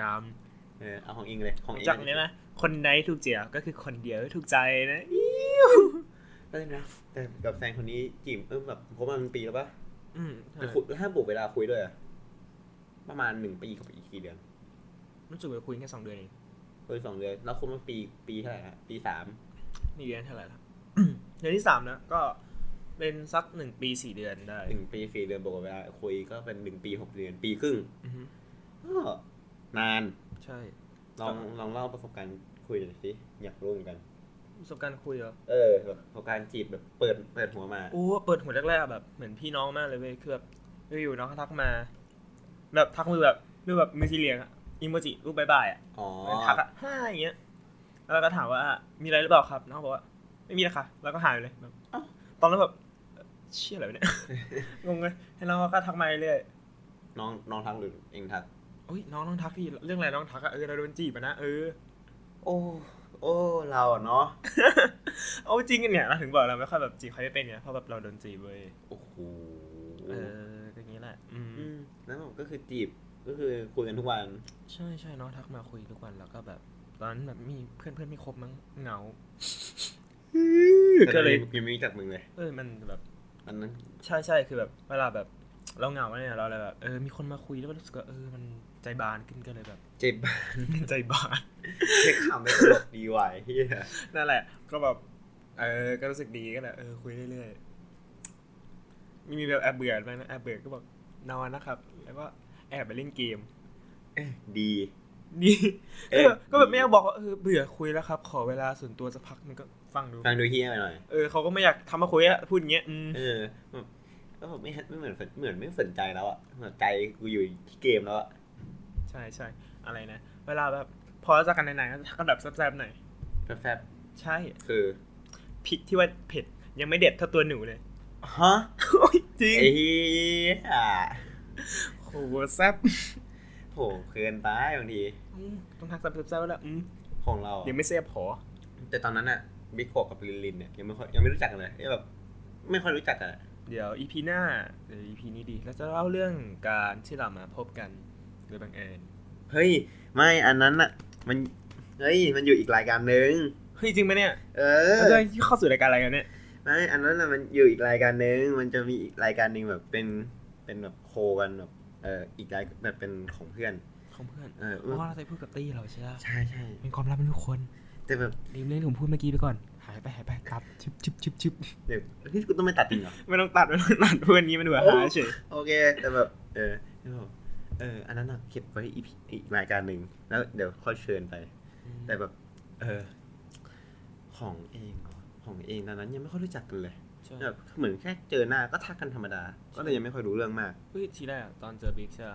กามเออเอาของอิงเลยของอิงจากนี้นะคนใดถูกเจียวก็คือคนเดียวที่ถูกใจนะก็เลยนะแต่กับแฟนคนนี้จีบเออแบบเพราะมันปีแล้วปะอืมใช่แต่คุยถ้าบุกเวลาคุยด้วยอะประมาณหนึ่งปีกับอีกกี่เดือนรู้สึกว่าคุยแค่สองเดือนเองคุยสองเดือนแล้วคุยมาปีปีเท่าไหร่ฮะปีสามนี่เดือนเท่าไหร่ละเดือนที่สามนะก็ เป็นสักหนึ่งปีสี่เดือนได้หนึ่งปีสี่เดือนบวกกับเวลาคุยก็เป็นหนึ่งปีหกเดือนปีครึ่งอือฮึก็นาน ใช่ ลองลองเล่าประสบการณ์คุยหน่อยสิอยากรู้เหมือนกันประสบการณ์คุยเหรอ เออแบบประสบการณ์จีบแบบเปิดเปิดหัวมาโอ้เปิดหัวแรกๆแบบเหมือนพี่น้องมากเลยเว้ยคือแบบอยู่ๆน้องเขาทักมา แบบทักมือแบบมือแบบมือสีเหลืองอะอีโมจิรูปบายบายอะอ๋อเหมือนทักอะฮ่าอย่างเงี้ย แล้วเราก็ถามว่ามีอะไรหรือเปล่าครับน้องบอกว่าไม่มีนะคะแล้วก็หายไปเลยแบบเอ้าตอนนั้นแบบ เชี่ยอะไรวะเนี่ยงงเลยให้น้องเขาก็ทักมาเรื่อยน้องน้องทักหรือเองทักๆอุ้ยน้องน้องทักพี่เรื่องอะไรน้องทักอะเออเราโดนจีบอะนะเออ โอ้โอ้เราอะเนาะเอาจริงกันเนี่ยเราถึงบอกเราไม่ค่อยแบบจีบใครไม่เป็นเนี่ยเพราะแบบเราโดนจีบเว้ยโอ้โหเออก็อย่างนี้แหละ อืมอืมแล้วผมก็คือจีบก็คือคุยกันทุกวัน ใช่ใช่น้องทักมาคุยทุกวันแล้วก็แบบ ตอนนั้นแบบมีเพื่อนเพื่อนไม่ครบมั้งเหงาก็เลยยังไม่รู้จักมึงเลยเออมันแบบ อันนั้นใช่ใช่คือแบบเวลาแบบเราเหงาเนี่ยเราเลยแบบเออมีคนมาคุยแล้วก็รู้สึกว่าเออมันใจบานขึ้นก็เลยแบบ เจ็บใจบานเช็คข่าวไม่ตลกดีว่ะเฮียนั่นแหละ ก็แบบเออก็รู้สึกดีก็เลยเออคุยเรื่อยๆมีมีแบบแอบเบื่อไหมนะแอบเบื่อก็บอกนอนนะครับ แล้วก็แอบไปเล่นเกมดีนี่เอก็อแบบก็แบบไม่อยากบอกว่าเออเบื่อคุยแล้วครับ ขอเวลาส่วนตัวสักพักมันก็ ฟังดูฟังดูเฮียไปหน่อยเออเขาก็ไม่อยากทำมาคุยอะพูดอย่างเงี้ยอืมเออแบบก็แบบไม่ไม่เหมือนเหมือนไม่สนใจแล้วอะเหมือนใจกูอยู่ที่เกมแล้วอะใช่ใช่อะไรนะ เวลาแบบพอจะกันไหนๆก็ทักกันแบบแซ่บๆหน่อยแฟบใช่ๆคือพริกที่ว่าเผ็ดยังไม่เด็ดเท่าตัวหนูเลยฮะโอ้ยจริงไอ้เฮียโหแซ่บโหเกินไปบางทีอืมต้องทักแซ่บๆแล้วอืมของเรายังไม่แซ่บพอแต่ตอนนั้นอะ บิ๊กโคกับลินลินเนี่ยยังไม่ค่อยยังไม่รู้จักกันเลยแบบไม่ค่อยรู้จักกันอะเดี๋ยว EP หน้าเดี๋ยว EP นี้ดีเราจะเล่าเรื่องการที่เรามาพบกันโดยบังเอิญเฮ้ยไม่อันนั้นอะมันเฮ้ยมันอยู่อีกรายการหนึ่งเฮ้ยจริงไหมเนี่ยเออเราจะเข้าสู่รายการอะไรกันเนี่ยไม่อันนั้นน่ะมันอยู่อีกรายการหนึ่งมันจะมีอีกรายการหนึ่งแบบเป็นเป็นแบบโคกันแบบเอออีกรายแบบเป็นของเพื่อนของเพื่อนเออเพราะว่าเราจะพูดกับตี้เราใช่ไหมใช่ใช่เป็นความลับเป็นทุกคน แต่แบบลืมเรื่องที่ผมพูดเมื่อกี้ไปก่อน หายไปหายไปครับชิบชิบชิบชิบเดี๋ยวที่กูต้องไปตัดจริงเหรอไม่ต้องตัดไม่ต้องตัดเพื่อนนี้มันดูหาเฉยโอเค แต่แบบ เออที่บอกเออ อันนั้นน่ะเก็บไว้อีกอีกรายการหนึ่งแล้วเดี๋ยวค่อยเชิญไป แต่แบบ เออ ของเองเหรอของเองตอนนั้นยังไม่ค่อยรู้จักกันเลยใช่แบบเหมือนแค่เจอหน้าก็ทักกันธรรมดา ก็เลยยังไม่ค่อยรู้เรื่องมากเฮ้ยทีแรกอะตอนเจอบิ๊กใช่ไหม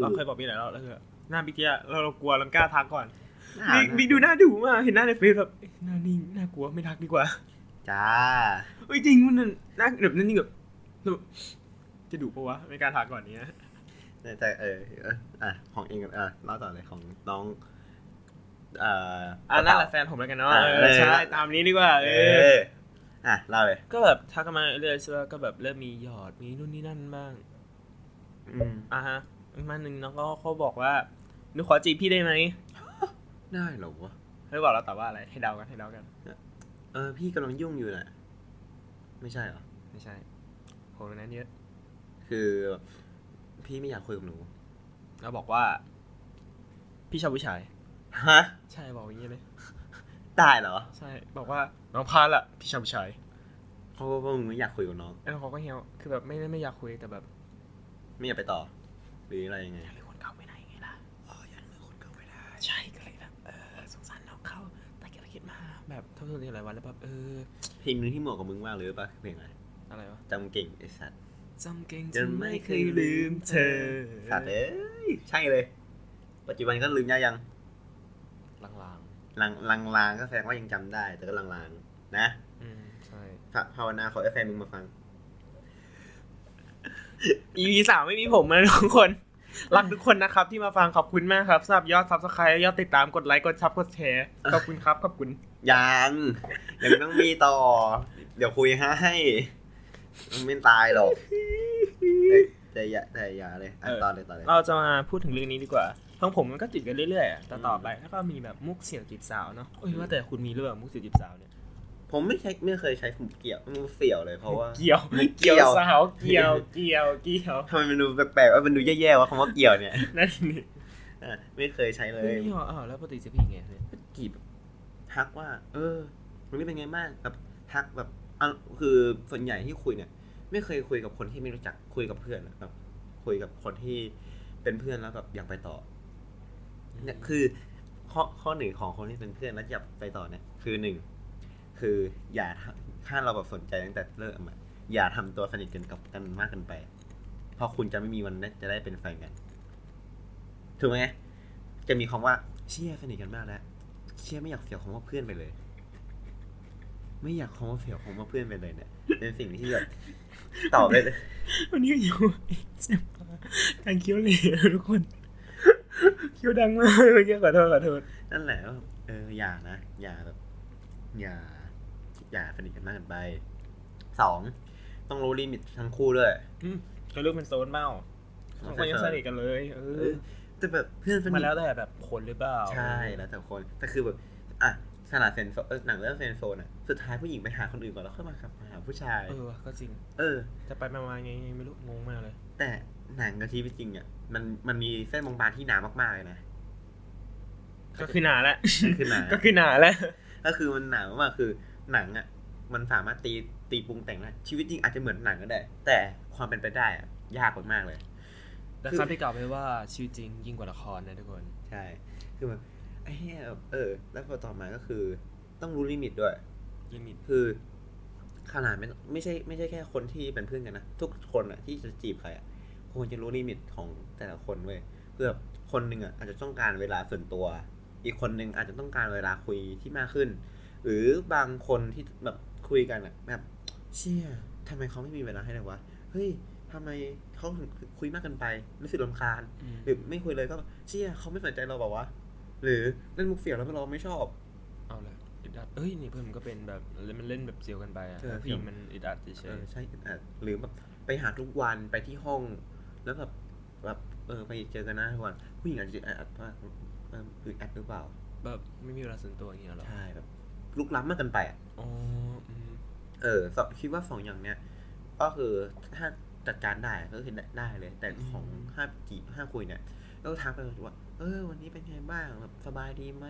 เราเคยบอกบิ๊กหลายรอบแล้วคือหน้าบิ๊กเนี่ยเราเรากลัวเราไม่กล้าทักก่อน บิ๊กบิ๊กดูหน้าดุมากเห็นหน้าในเฟซแบบเอ๊ะหน้านิ่งน่ากลัวไม่ทักดีกว่า จ้าเฮ้ยจริงมันหน้าแบบนั่นนี่แบบแบบจะดุปะวะไม่กล้าทักก่อนเนี้ยแต่แต่เออเอออะของเองอะเล่าต่อเลยของน้องเอ่ออ่านั่นแหละแฟนผมแล้วกันเนาะอ่าเอเอออใช่ตามนี้ดีกว่าเอเออออะเล่าเลยก็แบบทักกันมาเรื่อยๆใช่ไหมก็แบบเริ่มมีหยอดมีนู่นนี่นั่นบ้าง อืมอะฮะมาหนึ่งน้องก็เขาบอกว่าหนูขอจีบพี่ได้ไหม ได้เหรอวะเขาบอกเราตอบว่าอะไร ให้เดากันให้เดากัน เออพี่กำลังยุ่งอยู่น่ะไม่ใช่เหรอ ไม่ใช่ผมนั้นเยอะ คือพี่ไม่อยากคุยกับหนูเราบอกว่า พี่ชอบผู้ชาย ฮะ ใช่บอกอย่างนี้เลย ได้เหรอ ใช่ บอกว่าน้องพาละพี่ชอบผู้ชายเพราะว่ามึงไม่อยากคุยกับน้อง แล้วเขาก็เฮียวคือแบบไม่ได้ไม่อยากคุยแต่แบบ ไม่อยากไปต่อ หรืออะไรยังไงหรือคนเก่าไม่ได้ไงล่ะ อ๋อยังมือคนเก่าไม่ได้ ใช่ แบบเท่าที่หลายวันแล้วแบบเออเพลงหนึงที่เหมาะกับมึงมากเลยปะเพลงอะไรอะไรวะจำเก่งไอ้สัตว์จำเก่งจะจนไม่ไม่เคเคยยลืลืมมเธเธออสัตว์เอ้ยใช่เลย ปัจจุบันก็ลืมยายังลางลางลางลางก็แสดงว่ายังจำได้ แต่ก็ลางลางๆนะๆอืมใช่ ภาภาวนาขอให้แฟนมึงมาฟัง EP สามไม่มีผมนะทุกคน รักทุกคนนะครับที่มาฟังขอบคุณมากครับสำหรับยอดซับสไครต์ยอดติดตามกดไลค์กดชับกดแชร์ขอบคุณครับขอบคุณ ยังยังต้องมีต่อ เดี๋ยวคุยให้มันไม่ตายหรอกแต่แต่อย่าแต่อย่าเลยอะเออต่อเลยต่อเลยเราจะมาพูดถึงเรื่องนี้ดีกว่าทั้งผมมันก็จีบกันเรื่อยๆอะแต่ต่อไปแล้วก็มีแบบมุกเสี่ยวจีบสาวเนาะเอ้ยว่าแต่คุณมีเรื่องมุกเสี่ยวจีบสาวเนี่ยผมไม่ใช่ไม่เคยใช้ผมเกี่ยวมันเสี่ยวเลยเพราะว่าเกี่ยวมุกเกี่เกี่ยยววสาวเกี่ยวเกี่ยวเกี่ยวทำไมมันดูแปลกๆว่ามันดูแย่ๆว่าคำว่าเกี่ยวเนี่ยนั่นนี่อะไม่เคยใช้เลเฮ้ยยนี่เหรออ้าวแล้วปกติจะพี่ไงเนี่ยกีบ ทักว่า เออวันนี้เป็นไงบ้างแบบทักแบบอะคือส่วนใหญ่ที่คุยเนี่ย ไม่เคยคุยกับคนที่ไม่รู้จักคุยกับเพื่อนอะแบบคุยกับคนที่เป็นเพื่อนแล้วแบบอยากไปต่อเนี่ยคือข้อข้อหนึ่งของคนที่เป็นเพื่อนแล้วอยากไปต่อเนี่ย คือหนึ่งคืออย่าทำถ้าเราแบบสนใจตั้งแต่เริ่มอะอย่าทำตัวสนิทกันกับกันมากเกินไป เพราะคุณจะไม่มีวันได้จะได้เป็นแฟนกัน ถูกไหมจะมีคำว่าเชี่ยสนิทกันมากแล้ว เชี่ยไม่อยากเสียคำว่าเพื่อนไปเลย ไม่อยากคำว่าเสียคำว่าเพื่อนไปเลยเนี่ยเป็นสิ่งที่แบบตอบได้เลยวันนี้ก็อยู่เจ็บปากการเคี้ยวเหลวทุกคนเคี้ยวดังมากเมื่อกี้ขอโทษขอโทษนั่นแหละว่าเอออย่านะอย่าแบบอย่า อย่าสนิทกันมากเกินไปสองต้องรู้ลิมิตทั้งคู่ด้วยอืมก็เรื่องเป็นโซนเมาเอสองคนยังสนิทกันเลย เอเอออ แต่แบบเพื่อนสนิทมันแล้วแต่แบบคนหรือเปล่าใช่แล้วแต่คนแต่คือแบบอะขนาดเซนโซเออหนังเรื่องเซนโซนอะสุดท้ายผู้หญิงไปหาคนอื่นก่อนแล้วค่อยมากลับมาหาผู้ชายเออว่ะก็จริง เออ จะไปมามาไงไม่รู้งงมากเลย แต่หนังกับชีวิตจริงอะมันมันมีเส้นบางๆที่หนามากๆเลยนะก็คือหนาแหละก็คือหนาก็คือหนาแหละก็คือมันหนามากๆคือหนังอะมันสามารถตีตีปรุงแต่งได้ชีวิตจริงอาจจะเหมือนหนังก็ได้ แต่ความเป็นไปได้อะยากมากๆเลย แต่คำที่กล่าวไปว่าชีวิตจริงยิ่งกว่าละครนะทุกคน ใช่ คือแบบไอ้เหี้ยแบบเออ แล้วพอต่อมาก็คือ ต้องรู้ limit ด้วย limit คือขนาดไม่ไม่ใช่ไม่ใช่แค่คนที่เป็นเพื่อนกันนะ ทุกคนอะที่จะจีบใครอะควรจะรู้ limit ของแต่ละคนเว้ยเพื่อคนหนึ่งอะอาจจะต้องการเวลาส่วนตัว อีกคนหนึ่งอาจจะต้องการเวลาคุยที่มากขึ้น หรือบางคนที่แบบคุยกันอะแบบ เชี่ยทำไมเขาไม่มีเวลาให้เลยวะเฮ้ยทำไมเขาถึงคุยมากเกินไปรู้สึกรำคาญอืมหรือไม่คุยเลยก็เชี่ยเขาไม่สนใจเราเปล่าวะหรือเล่นมุกเสียวแล้วเราไม่ชอบ เอาละอึดอัดเอ้ยนี่เพื่อนมันก็เป็นแบบมันเล่นแบบเสียวกันไปอะเออแล้วผู้หญิงมันอึดอัดเฉเอยอใช่อึดอัดหรือแบบไปหาทุกวันไปที่ห้อง แล้วแบบแบบเออไปเจอกันหนะทุกวันผู้หญิงอาจจะอึดอัดว่าเอออึดอัดหรือเปล่าๆแบบไม่มีเวลาส่วนตัวอย่างเงี้ยเหรอใช่แบบลุกล้ำมากเกินไปอะอ๋ออืมเออสองคิดว่าสองอย่างเนี้ยก็คือถ้า จัดการได้ก็คือได้เลย แต่ของห้าจีห้าคุยเนี่ยก็ทักไปเลยว่าเออ วันนี้เป็นไงบ้างแบบสบายดีไหม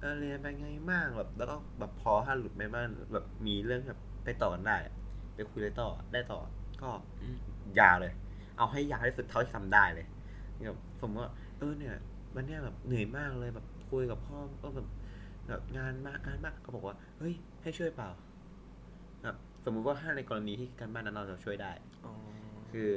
เออเรียนเป็นไงบ้างแบบแล้วก็แบบพอถ้าหลุดไปบ้างแบบมีเรื่องแบบไปต่อกันได้อะไปคุยได้ต่อได้ต่อ ก็อืมยาวเลย เอาให้ยาวที่สุดเท่าที่ทำได้เลยแบบสมมติว่าเออเนี่ยวันเนี้ยแบบเหนื่อยมากเลยแบบคุยกับพ่อก็แบบแบบงานมากงานมากก็บอกว่าเฮ้ยให้ช่วยเปล่าแบบสมมุติว่าถ้าในกรณีที่การบ้านนั้นเราจะช่วยได้อ๋อ คือ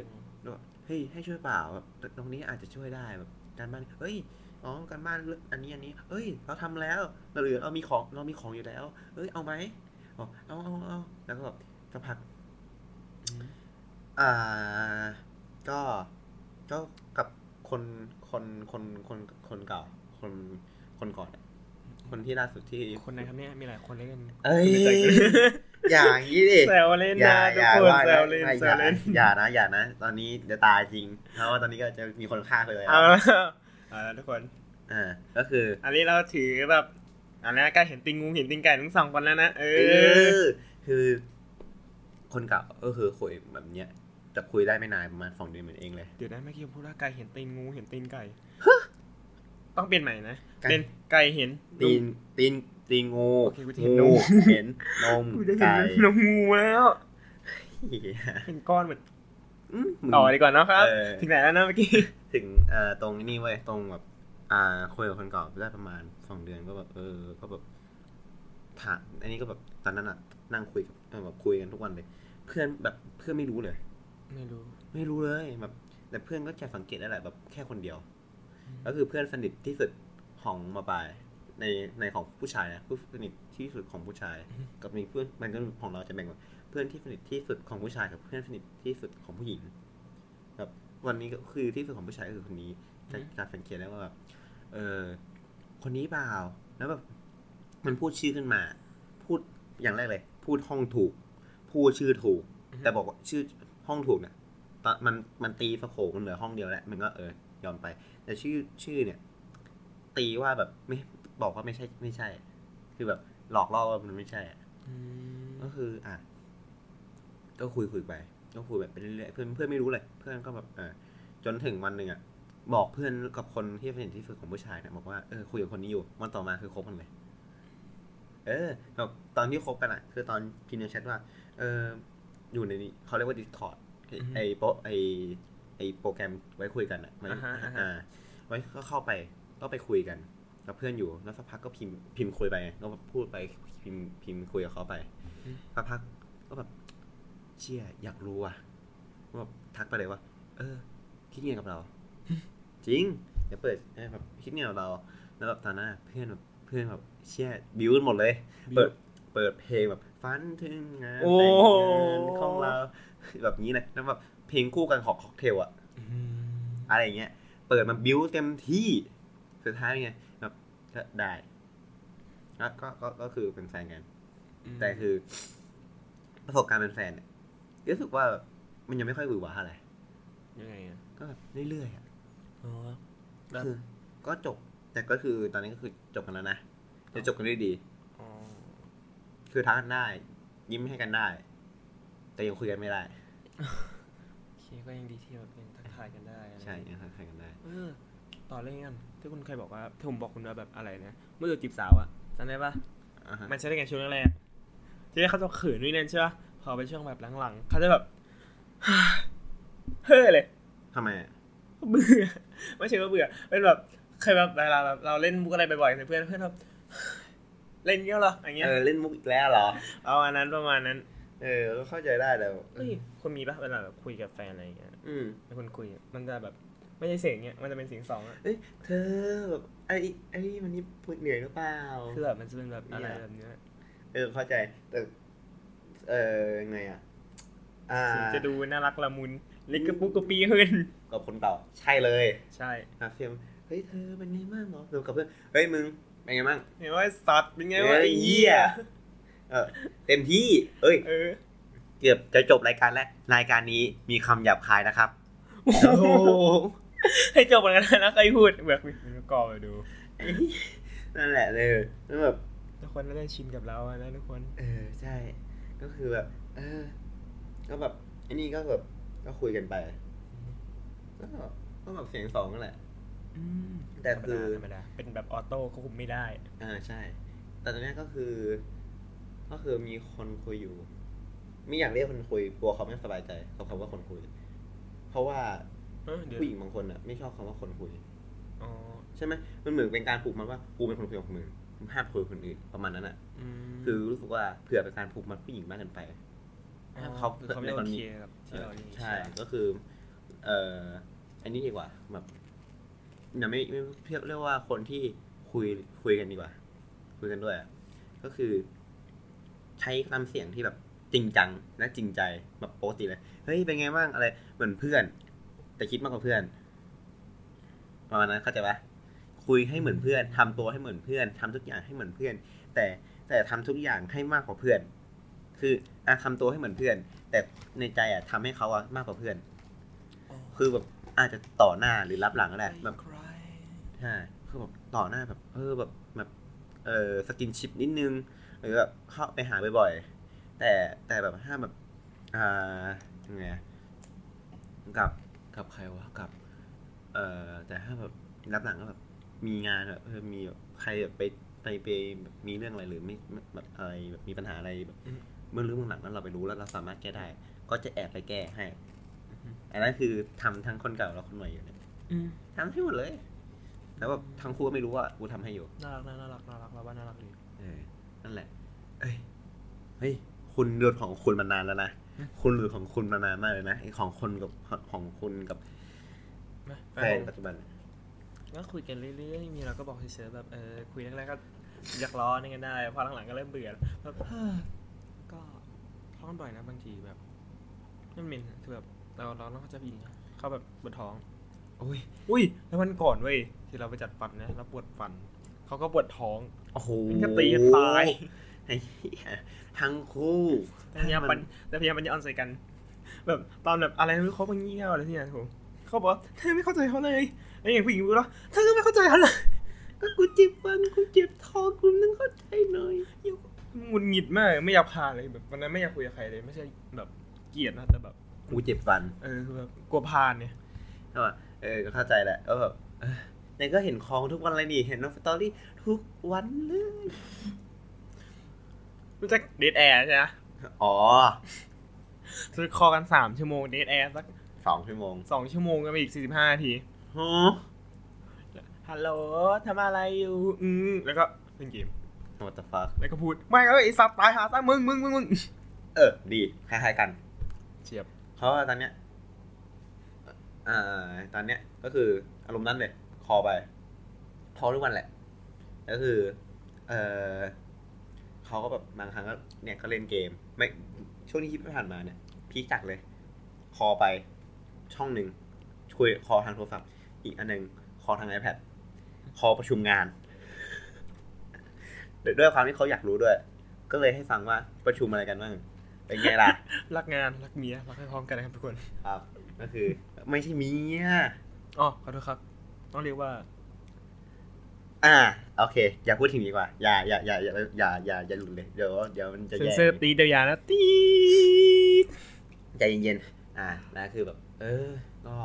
เฮ้ยให้ช่วยเปล่าแบบตรงนี้อาจจะช่วยได้แบบการบ้านเฮ้ยอ๋อการบ้านอันนี้อันนี้เอ้ย เราทำแล้วเราเหลือเรามีของเรามีของอยู่แล้วเอ้ยเอาไหมอ๋อเอาเอาเอาแล้วก็แบบสักพักอ่าก็ก็กับคนคนคนคนคนเก่าคนคนก่อน คนที่ล่าสุดที่คนไหนครับเนี่ยมีหลายคนเล่นเอ้ยไม่ใจกันอย่างนี้ดิแซวเล่นอย่านะทุอกย่าคนว่าแซนะวเล่นไม่แซอย่าวเล่นอย่านะอย่านะ ตอนนี้เดี๋ยวตายจริง เพราะว่าตอนนี้ก็จะมีคนฆ่าไปเลยเอาละเอาละทุกคนอ่าก็คือ อันนี้เราถือแบบอันนี้ใกล้เห็นติงงูเห็นติงไก่ทั้งสองคนแล้วนะเอเอออคือ คนเก่าก็คือคุยแบบเนี้ยจะคุยได้ไม่นานประมาณสองเดือนเหมือนเองเลยเดี๋ยวนะเมื่อกี้ผมพูดว่าไก่เห็นตีนงูเห็นตีนไก่ ต้องเปลี่ยนใหม่นะไก่เป็นไก่เห็นตีนตีนตีนงูโอเคกูจะเห็นนงูมเห็นนมกูจะเห็นไก่นมงูแล้วเหี้ยเป็นก้อนเหมือนอืมต่อดีกว่าเนาะครับเออถึงไหนแล้วนะเมื่อกี้ถึงเอ่อตรงนี้เว้ยตรงแบบ อ่าคุยกับคนเก่าได้ประมาณสองเดือนก็แบบเออก็แบบถามอันนี้ก็แบบตอนนั้นอะนั่งคุยกับเออแบบคุยกันทุกวันเลย เพื่อนแบบเพื่อนไม่รู้เลย ไม่รู้ ไม่รู้เลยแบบ แต่เพื่อนก็แค่สังเกตได้แหละแบบแค่คนเดียว ก็คือเพื่อนสนิทที่สุดของมาปลายในในของผู้ชายนะเพื่อนสนิทที่สุดของผู้ชาย กับมีเพื่อนมันก็ของเราจะแบ่งว่าเพื่อนที่สนิทที่สุดของผู้ชายกับเพื่อนสนิทที่สุดของผู้หญิงแบบวันนี้ก็คือที่สุดของผู้ชายก็คือคนนี้จะการสังเกตได้ว่าแบบเออคนนี้เปล่าแล้วแบบมันพูดชื่อขึ้นมา พูดอย่างแรกเลย พูดห้องถูก พูดชื่อถูก แต่บอกว่าชื่อห้องถูกเนี่ยตอนมันมันตีสโคมันเหลือห้องเดียวแหละมันก็เออยอมไป แต่ชื่อชื่อเนี่ย ตีว่าแบบไม่บอกว่าไม่ใช่ไม่ใช่ คือแบบ หลอกล่อว่ามันไม่ใช่อะอืมก็คือ อะ ก็คุยคุยไป ก็คุยแบบไปเรื่อยๆเพื่อนเพื่อนไม่รู้เลย เพื่อนก็แบบเออจนถึงวันหนึ่งอะ บอกเพื่อนกับคนที่สนิทที่สุดของผู้ชายเนี่ยบอกว่าเออคุยกับคนนี้อยู่วันต่อมาคือคบกันเลยเออแบบตอนที่คบกันอะ คือตอนพิมพ์ในแชทว่า เอออยู่ในนี้เขาเรียกว่า Discord ไอ้ไอโปไอ ไอโปรแกรมไว้คุยกันอะมันอ่าฮะอ่าฮะอ่าไว้ก็เข้าไปก็ไปคุยกันกับเพื่อนอยู่แล้วสักพักก็พิมพ์พิมพ์คุยไปไงก็แบบพูดไปพิมพ์พิมพ์คุยกับเขาไปสักพักก็แบบเชี่ยอยากรู้อะก็แบบทักไปเลยว่า เออ คิดไงกับเรา จริงเดี๋ยวเปิดให้แบบคิดไงกับเรา แล้วแบบตอนนั้นอะเพื่อนแบบเพื่อนแบบเชี่ยบิวหมดเลย เปิดเปิดเพลงแบบฟันถึงงานโอ้แต่งงานของเราแบบนี้เลยแล้วแบบ เพลงคู่กันของค็อกเทลอะอืมอะไรอย่างเงี้ย เปิดมาบิวเต็มที่สุดท้ายไงแบบก็ได้แล้วก็ก็ก็คือเป็นแฟนกัน แต่คือ ประสบการณ์เป็นแฟนเนี่ยรู้สึกว่ามันยังไม่ค่อยหวือหวาอะไรยังไงอะก็แบบเรื่อยๆอะอ๋อแล้วคือก็จบ แต่ก็คือตอนนี้ก็คือจบกันแล้วนะจะจบกันด้วยดีอ๋อคือทักกันได้ ยิ้มให้กันได้ แต่ยังคุยกันไม่ได้โอ เคก็ยังดีที่แบบยังทักทายกันได้อะไรใช่ยังทักทายกันได้เออต่อเรื่องกันที่คุณเคยบอกว่าที่ผมบอกคุณว่าแบบอะไรนะเมื่อเจอจีบสาวอะจำได้ปะอ่าฮะมันใช้ได้กันช่วงแรกๆที่แรกเขาจะเขินด้วยนั่นใช่ปะพอไปช่วงแบบหลังๆเขาจะแบบเฮ้อเลยทำไมอะเบื่อไม่ใช่ว่าเบื่อเป็นแบบเคยแบบเวลาแบบเราเล่นมุกอะไรบ่อยๆกับเพื่อนเพื่อนแบบเล่นเงี้ยเหรออย่างเงี้ยเออเล่นมุกอีกแล้วเหรอเอาอันนั้นประมาณนั้น เออก็เข้าใจได้แต่ว่าเฮ้ยคนมีปะเวลาแบบคุยกับแฟนอะไรอย่างเงี้ยอืมแล้วคนคุยอะมันจะแบบไม่ใช่เสียงเงี้ยมันจะเป็นเสียงสองอะเอ้ยเธอแบบไอ้ไอ้วันนี้พูดเหนื่อยหรือเปล่า คือแบบมันจะเป็นแบบอะไรเนี่ยแบบเนี้ยเออเข้าใจแต่เออไงอะอ่าเสียงจะดูน่ารักละมุนเล็กกระปุกกระปีขึ้นกับคนเก่าใช่เลย ใช่นะเฟียมเฮ้ยเธอเป็นไงบ้างเหรอดูกับเพื่อนเฮ้ยมึงเป็นไงบ้างเห็นว่าสัตว์เป็นไงวะเอ้ยไอ้เหี้ย เออเต็มที่ เอ้ยเออเกือบจะจบรายการแล้วรายการนี้มีคำหยาบคายนะครับโอ้โหให้จบกันนะใครพูดแบบมึงก็กรอไปดูนั่นแหละเลยแล้วแบบทุกคนน่าจะชินกับเราอะนะทุกคน เออใช่ ก็คือแบบ เออ ก็แบบไอ้นี่ก็แบบก็คุยกันไปก็ก็แบบเสียงสองนั่นแหละแต่คือธรรมดาเป็นแบบออโต้ควบคุมไม่ได้อ่าใช่ แต่ตอนเนี้ยก็คือ ก็คือมีคนคุยอยู่ไม่อยากเรียกคนคุยกลัวเขาไม่สบายใจกับคำว่าคนคุย เพราะว่าเออเดี๋ยวผู้หญิงบางคนอะ ไม่ชอบคำว่าคนคุยอ๋อใช่ไหมมันเหมือนเป็นการผูกมันว่ากูเป็นคนคุยกับมึงมึงห้ามคุยกับคนอื่นประมาณนั้นอะมคือรู้สึกว่าเผื่อเป็นการผูกมัดผู้หญิงมากเกินไปอ๋อเขาคือเขาไม่ในกโอรณีเคกับที่เราอย่างงี้ใช่ปะก็คือ เอ่ออันนี้ดีกว่าแบบอย่าไม่ไม่เรียกเรียกว่าคนที่คุยคุยกันดีกว่า คุยกันด้วยอะก็คือ ใช้น้ำเสียงที่แบบจริงจังและจริงใจแบบปกติเลยเฮ้ยเป็นไงบ้างอะไรเหมือนเพื่อน แต่คิดมากกว่าเพื่อนประมาณนั้นเข้าใจปะคุยให้เหมือนเพื่อนทำตัวให้เหมือนเพื่อนทำทุกอย่างให้เหมือนเพื่อน แต่แต่ทำทุกอย่างให้มากกว่าเพื่อน คืออะทำตัวให้เหมือนเพื่อน แต่ในใจอะทำให้เขาอะมากกว่าเพื่อน คือแบบอาจจะต่อหน้าหรือรับหลังก็ได้แบบใครใช่คือแบบต่อหน้าแบบ เออแบบแบบเออสกินชิปนิดนึง หรือแบบเข้าไปหาบ่อยๆแต่แต่แบบถ้าแบบอ่ายังไงอะกับกับใครวะกับ เอ่อแต่ถ้าแบบรับหลังก็แบบมีงานแบบเออมีแบบใครแบบไปไปไปแบบมีเรื่องอะไรหรือไม่ไม่แบบอะไรแบบมีปัญหาอะไรแบบเมื่อเรื่องเบื้องหลังนั้นเราไปรู้แล้วเราสามารถแก้ได้ ก็จะแอบไปแก้ให้อันนั้นคือทำทั้งคนเก่าและคนใหม่อยู่เนี่ยอืมทำให้หมดเลย แล้วแบบทั้งคู่ก็ไม่รู้ว่ากูทำให้อยู่ น่ารักนะน่ารักน่ารักเราว่าน่ารักดีเออ นั่นแหละ เอ้ยเฮ้ยคุณหลุดของคุณมานานแล้วนะคุณหลุดของคุณมานานมากเลยนะไอของคนกับของคุณกับนะแฟนปัจจุบันก็คุยกันเรื่อยๆมีเราก็บอกเฉยๆแบบเออคุยแรกๆก็อยากล้อนี่กันได้พอหลังๆก็เริ่มเบื่อแบบเฮ้อก็ท้องบ่อยนะบางทีแบบนั่นเมนคือแบบเราเราต้องเข้าใจผู้หญิงอะเขาแบบปวดท้องโอ้ยอุ้ยแล้ววันก่อนเว้ยที่เราไปจัดฟันนะแล้วปวดฟัน เขาก็ปวดท้องโอ้โหมันก็ตีกันตายไอ้เหี้ยทั้งคู่แต่พยายามปันแต่พยายามปัญญาอ่อนใส่กัน แบบตอนแบบอะไรไม่รู้เขาบางเงี้ยวอะไรที่เนี่ยผมเขาบอกว่าเธอไม่เข้าใจเขาเลยไอ้อย่างผู้หญิงรู้แล้วเธอก็ไม่เข้าใจเขาเลยก็กูเจ็บฟันกูเจ็บท้องกูนึงเข้าใจหน่อยหงุดหงิดมากไม่อยากพาเลยแบบวันนั้นไม่อยากคุยกับใครเลยไม่ใช่แบบเกลียดนะแต่แบบกูเจ็บฟัน เออคือแบบกลัวพานเนี่ยก็แบบเออก็เข้าใจแหละก็แบบ เออแต่ก็เห็นของทุกวันเลยนี่ เห็นน้องสตอรี่ทุกวันเลยรู้จักเดทแอร์ใช่ไหมอ๋อซื้อคอกันสามชั่วโมงเดทแอร์สักสองชั่วโมงสองชั่วโมงก็ไปอีกสี่สิบห้านาทีฮะฮัลโหลทำอะไรอยู่ อืมแล้วก็เล่นเกม what the fuck แล้วก็พูด ไม่เอ้ยไอ้สัตว์ตายหาซะมึงมึงมึงมึงเออ ดี คล้ายๆกัน เฉียบ เพราะว่าตอนเนี้ยอ่าตอนเนี้ยก็คืออารมณ์นั้นเลย คอไป คอทุกวันแหละ ก็คือ เออเขาก็แบบบางครั้งก็เนี่ยก็เล่นเกม ไม่ช่วงที่ที่ผ่านมาเนี่ยพีคจักเลย คอไปช่องหนึ่งคุยคอทางโทรศัพท์อีกอันหนึ่งคอทาง iPad คอประชุมงานด้วยความที่เขาอยากรู้ด้วย ก็เลยให้ฟังว่าประชุมอะไรกันบ้างเป็นไงล่ะ รักงานรักเมียรักให้พร้อมกันนะครับทุกคน ครับ ก็คือ ไม่ใช่เมียอ๋อขอโทษครับ ต้องเรียกว่า อ่า โอเค อย่าพูดถึงดีกว่า อย่าอย่าอย่าอย่าอย่าอย่าอย่าหลุดเลย เดี๋ยวเดี๋ยวมันจะเซนแย่เซอร์ตีเดียวยานะตีดใจเย็นๆ อ่านะคือแบบ เออก็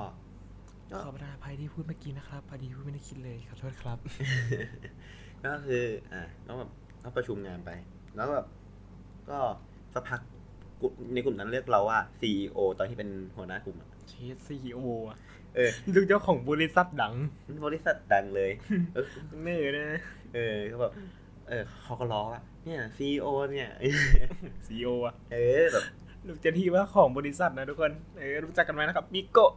ก็ขอประทานอภัยที่พูดเมื่อกี้นะครับพอดีพูดไม่ได้คิดเลยขอโทษครับ ก็คือ อ่าก็แบบก็ประชุมงานไป แล้วก็แบบก็สักพักกลุ่มในกลุ่มนั้นเรียกเราว่า CEO ตอนที่เป็นหัวหน้ากลุ่มอะเชสซีโออะ เออลูกเจ้าของบริษัทดัง บริษัทดังเลยเออเนื่อนะเออก็แบบเออเขาก็ล้อว่าเนี่ย CEO เนี่ยซีโออะเออแบบลูกเจ้าที่ว่าของบริษัทนะทุกคนเออรู้จักกันไหมนะครับมิโกะ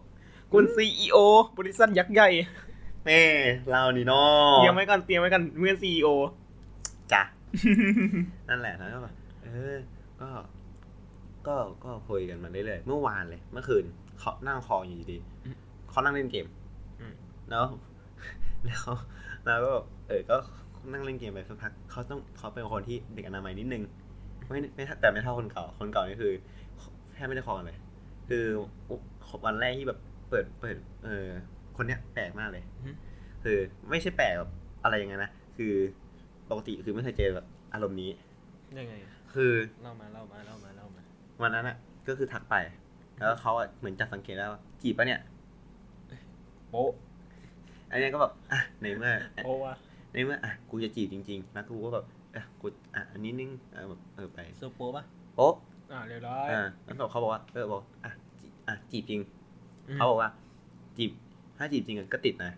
คุณซีโอบริษัทยักษ์ใหญ่แม่เรานี่เนาะเตรียมไว้กันเตรียมไว้กันเมื่อซีโอจ้ะนั่นแหละแล้วก็แบบเออ ก็ ก็ก็คุยกันมาเรื่อยๆเมื่อวานเลย เมื่อคืนเขานั่งคออยู่ดีๆ เขานั่งเล่นเกมอืมแล้วแล้วแล้วก็เออก็นั่งเล่นเกมไปสักพักเขาต้องเขาเป็นคนที่เด็กอนามัยนิดนึงไม่ไม่แต่ไม่เท่าคนเก่าคนเก่านี่คือแทบไม่ได้คอกันเลย คือวันแรกที่แบบเปิดเปิด เออ คนเนี้ยแปลกมากเลยคือไม่ใช่แปลกแบบอะไรยังไงนะคือปกติคือไม่เคยเจอแบบอารมณ์นี้ยังไงคือเล่ามาเล่ามาเล่ามาเล่ามาวันนั้นอะ ก็คือทักไป แล้วเขาอะเหมือนจับสังเกตแล้วว่าจีบปะเนี่ย โป๊ะอันเนี้ยก็แบบอะในเมื่อโป๊ะวะในเมื่ออะกูจะจีบจริงๆนะกูก็แบบอะกูอะอันนี้นึงเออแบบเออไปโซโป๊ะปะโป๊ะอ่าเรียบร้อยอ่าแล้วเขาบอกว่าเออบอกอะจีอะจีบจริงมเขาบอกว่า จีบถ้าจีบจริงอะก็ติดนะ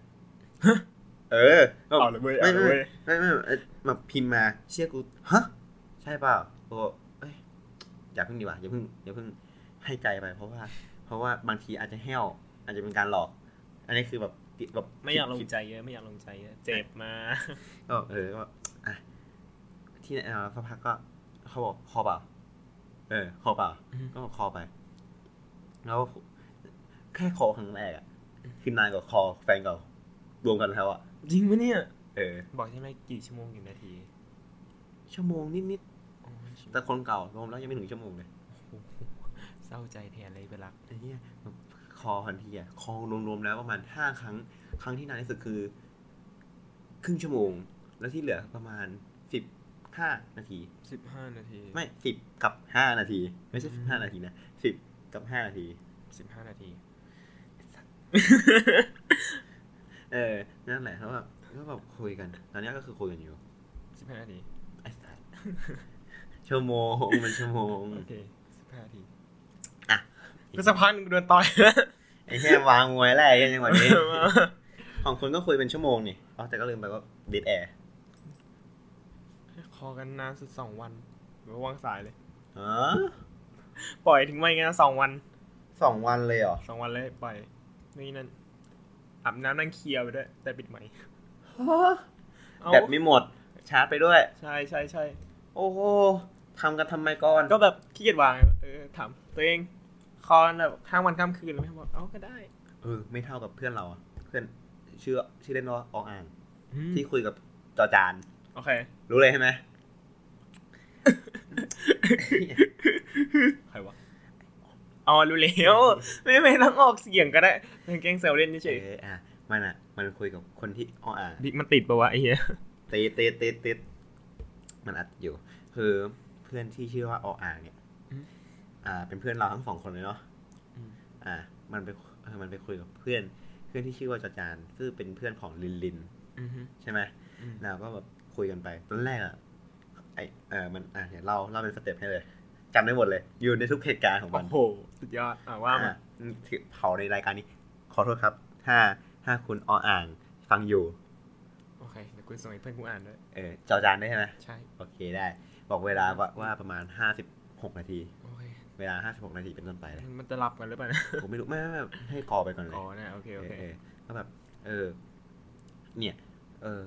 เออก็เอาเลยเว้ยไม่เอาเลยไม่เว้ยไม่ไม่เอ้ยแบบพิมพ์มาเชื่อกูฮะใช่เปล่าโอ้เอ้ยอย่าเพิ่งดีกว่าอย่าเพิ่งอย่าเพิ่งให้ใจไป เพราะว่า เพราะว่าบางทีอาจจะแห้ว อาจจะเป็นการหลอก อันนี้คือแบบติดแบบไม่อยากลงคิดใจเยอะไม่อยากลงใจเยอะเจ็บมาก็เออก็อะที่ไหนเอาสักพักก็เขาบอกคอเปล่าเออคอเปล่าอืมก็คอไป แล้วแค่คอครั้งแรกอะคือนานกว่าคอแฟนเก่ารวมกันแล้วอะจริงปะเนี่ยเออ บอกใช่ไหมกี่ชั่วโมงกี่นาที ชั่วโมงนิดโอ้ยๆแต่คนเก่ารวมแล้วยังไม่ถึงชั่วโมงเลยเศร้าใจแทนเลยไปรักไอ้เนี่ยแบบ คอทันทีอะคอรวมๆแล้วประมาณห้าครั้ง ครั้งที่นานที่สุดคือ ครึ่งชั่วโมง แล้วที่เหลือประมาณสิบห้านาทีสิบห้านาที ไม่สิบกับห้านาที ไม่ใช่อืสิมบห้านาทีนะสิบกับห้านาทีสิบห้านาทีเออ นั่นแหละแล้วแบบก็แบบคุยกัน ตอนนี้ก็คือคุยกันอยู่สิบห้านาทีไอ้สัสชั่วโมงมันชั่วโมงโอเคสิบห้านาทีอ่ะก็สักพักหนึงกูโดนต่อยไอ้แค่วางมวยแรกยังจังหวะนี้ ของคุณก็คุยเป็นชั่วโมงนี่อ๋อแต่ก็ลืมไปว่าดิดแอร์คอกันนานสุดสองวันหรือว่าวางสายเลยอ๋อปล่อยทิ้งไว้งั้นสองวันสองวันเลยเหรอสองวันเลยปล่อยนี่นั่นอาบน้ำนั่งเคลียร์ไปด้วย แต่ปิดไหมค์เอ้าแบบไม่หมดชาร์จไปด้วย ใช่ใช่ใช่โอ้โหทำกันทำไมก่อน ก็แบบขี้เกียจวางเออถามตัวเอง คอนแบบข้ามวันข้ามคืนไม่บอกเอ้าก็ได้ เออ ไม่เท่ากับเพื่อนเราอะเพื่อนชื่อชื่อเล่นว่าอองอ่างที่ที่คุยกับจอจานโอเค รู้เลยใช่ไหมใครวะอ๋อรู้แล้วไม่ไม่ต้องออกเสียงก็ได้เป็นแกล้งแซวเล่นเฉยเอออะมันอะมันคุยกับคนที่อองอ่างๆบิ๊กมันติดปะวะไอ้เหี้ยติดติดติดติดมันอัดอยู่ คือเพื่อนที่ชื่อว่าออ่างเนี่ย อ่า เป็นเพื่อนเราทั้งสองคนเลยเนาะอ่า มันไปเออมันไปคุยกับเพื่อน เพื่อนที่ชื่อว่าจอจานซึ่งเป็นเพื่อนของลินลินอือฮึใช่ไหมอืมเราก็แบบคุยกันไปตอนแรกอะไอเออมันอะเดี๋ยวเล่าเล่าเป็นสเต็ปให้เลยจำได้หมดเลย อยู่ในทุกเหตุการณ์ของมันโอ้โหสุดยอดอะว่ามาอะถือเผาในรายการนี้ ขอโทษครับ ถ้าถ้าคุณออ่างฟังอยู่ โอเคเดี๋ยวกูส่งให้เพื่อนกูอ่านด้วย เออจอจานได้ใช่ไหมใช่ โอเคได้ บอกเวลาว่าว่าประมาณห้าสิบหกนาทีโอ เคเวลาห้าสิบหกนาทีเป็นต้นไปเลยมันจะหลับกันหรือเปล่านะผมไม่รู้ไม่ไม่ไม่ให้กอไปก่อนเลยอ๋อนะโอเคโอเคเออก็แบบ เออ เนี่ย เออ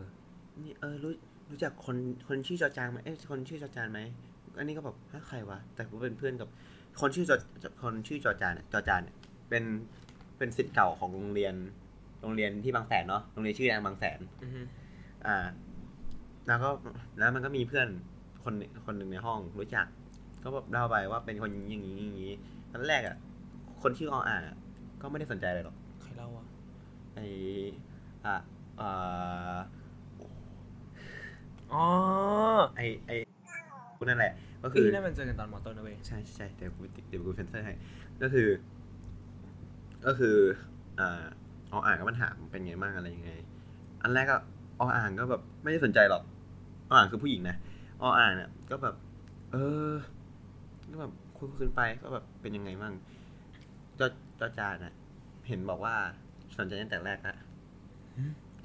นี่เออรู้รู้จักคนคนชื่อจอจานไหมเอ้ยคนชื่อจอจานไหมอันนี้ก็แบบฮะใครวะแต่กูเป็นเพื่อนกับ คนชื่อจอคนชื่อจอจานเนี่ยจอจานเนี่ยเป็นเป็นสิทธิ์เก่าของโรงเรียน โรงเรียนที่บางแสนเนาะโรงเรียนชื่อดังบางแสนอือฮึอ่า แล้วก็แล้วมันก็มีเพื่อนคนคนหนึ่งในห้องรู้จัก ก็แบบเล่าไปว่าเป็นคนอย่างนี้อย่างนี้ตอนแรกอะ คนชื่อออ่างอะก็ไม่ได้สนใจอะไรหรอกใครเล่าอะไออะอ่าอ๋อไอไอคุณนั่นแหละ ก็คืคืออนั่นมันเจอกันตอนมอต้นนะเว้ยใช่ใช่เดี๋ยวกูเดี๋ยวกูเซนเซอร์ให้ก็คือ ก็คืออ่าออ่างก็มันถามเป็นไงบ้างอะไรยังไง อันแรกก็ออ่างก็แบบไม่ได้สนใจหรอกออ่างคือผู้หญิงนะออ่างเนี่ยก็แบบ เออ ก็แบบคุยคุยกันไปก็แบบเป็นยังไงบ้างจอจอจานน่ะเห็นบอกว่าสนใจตั้งแต่แรกละ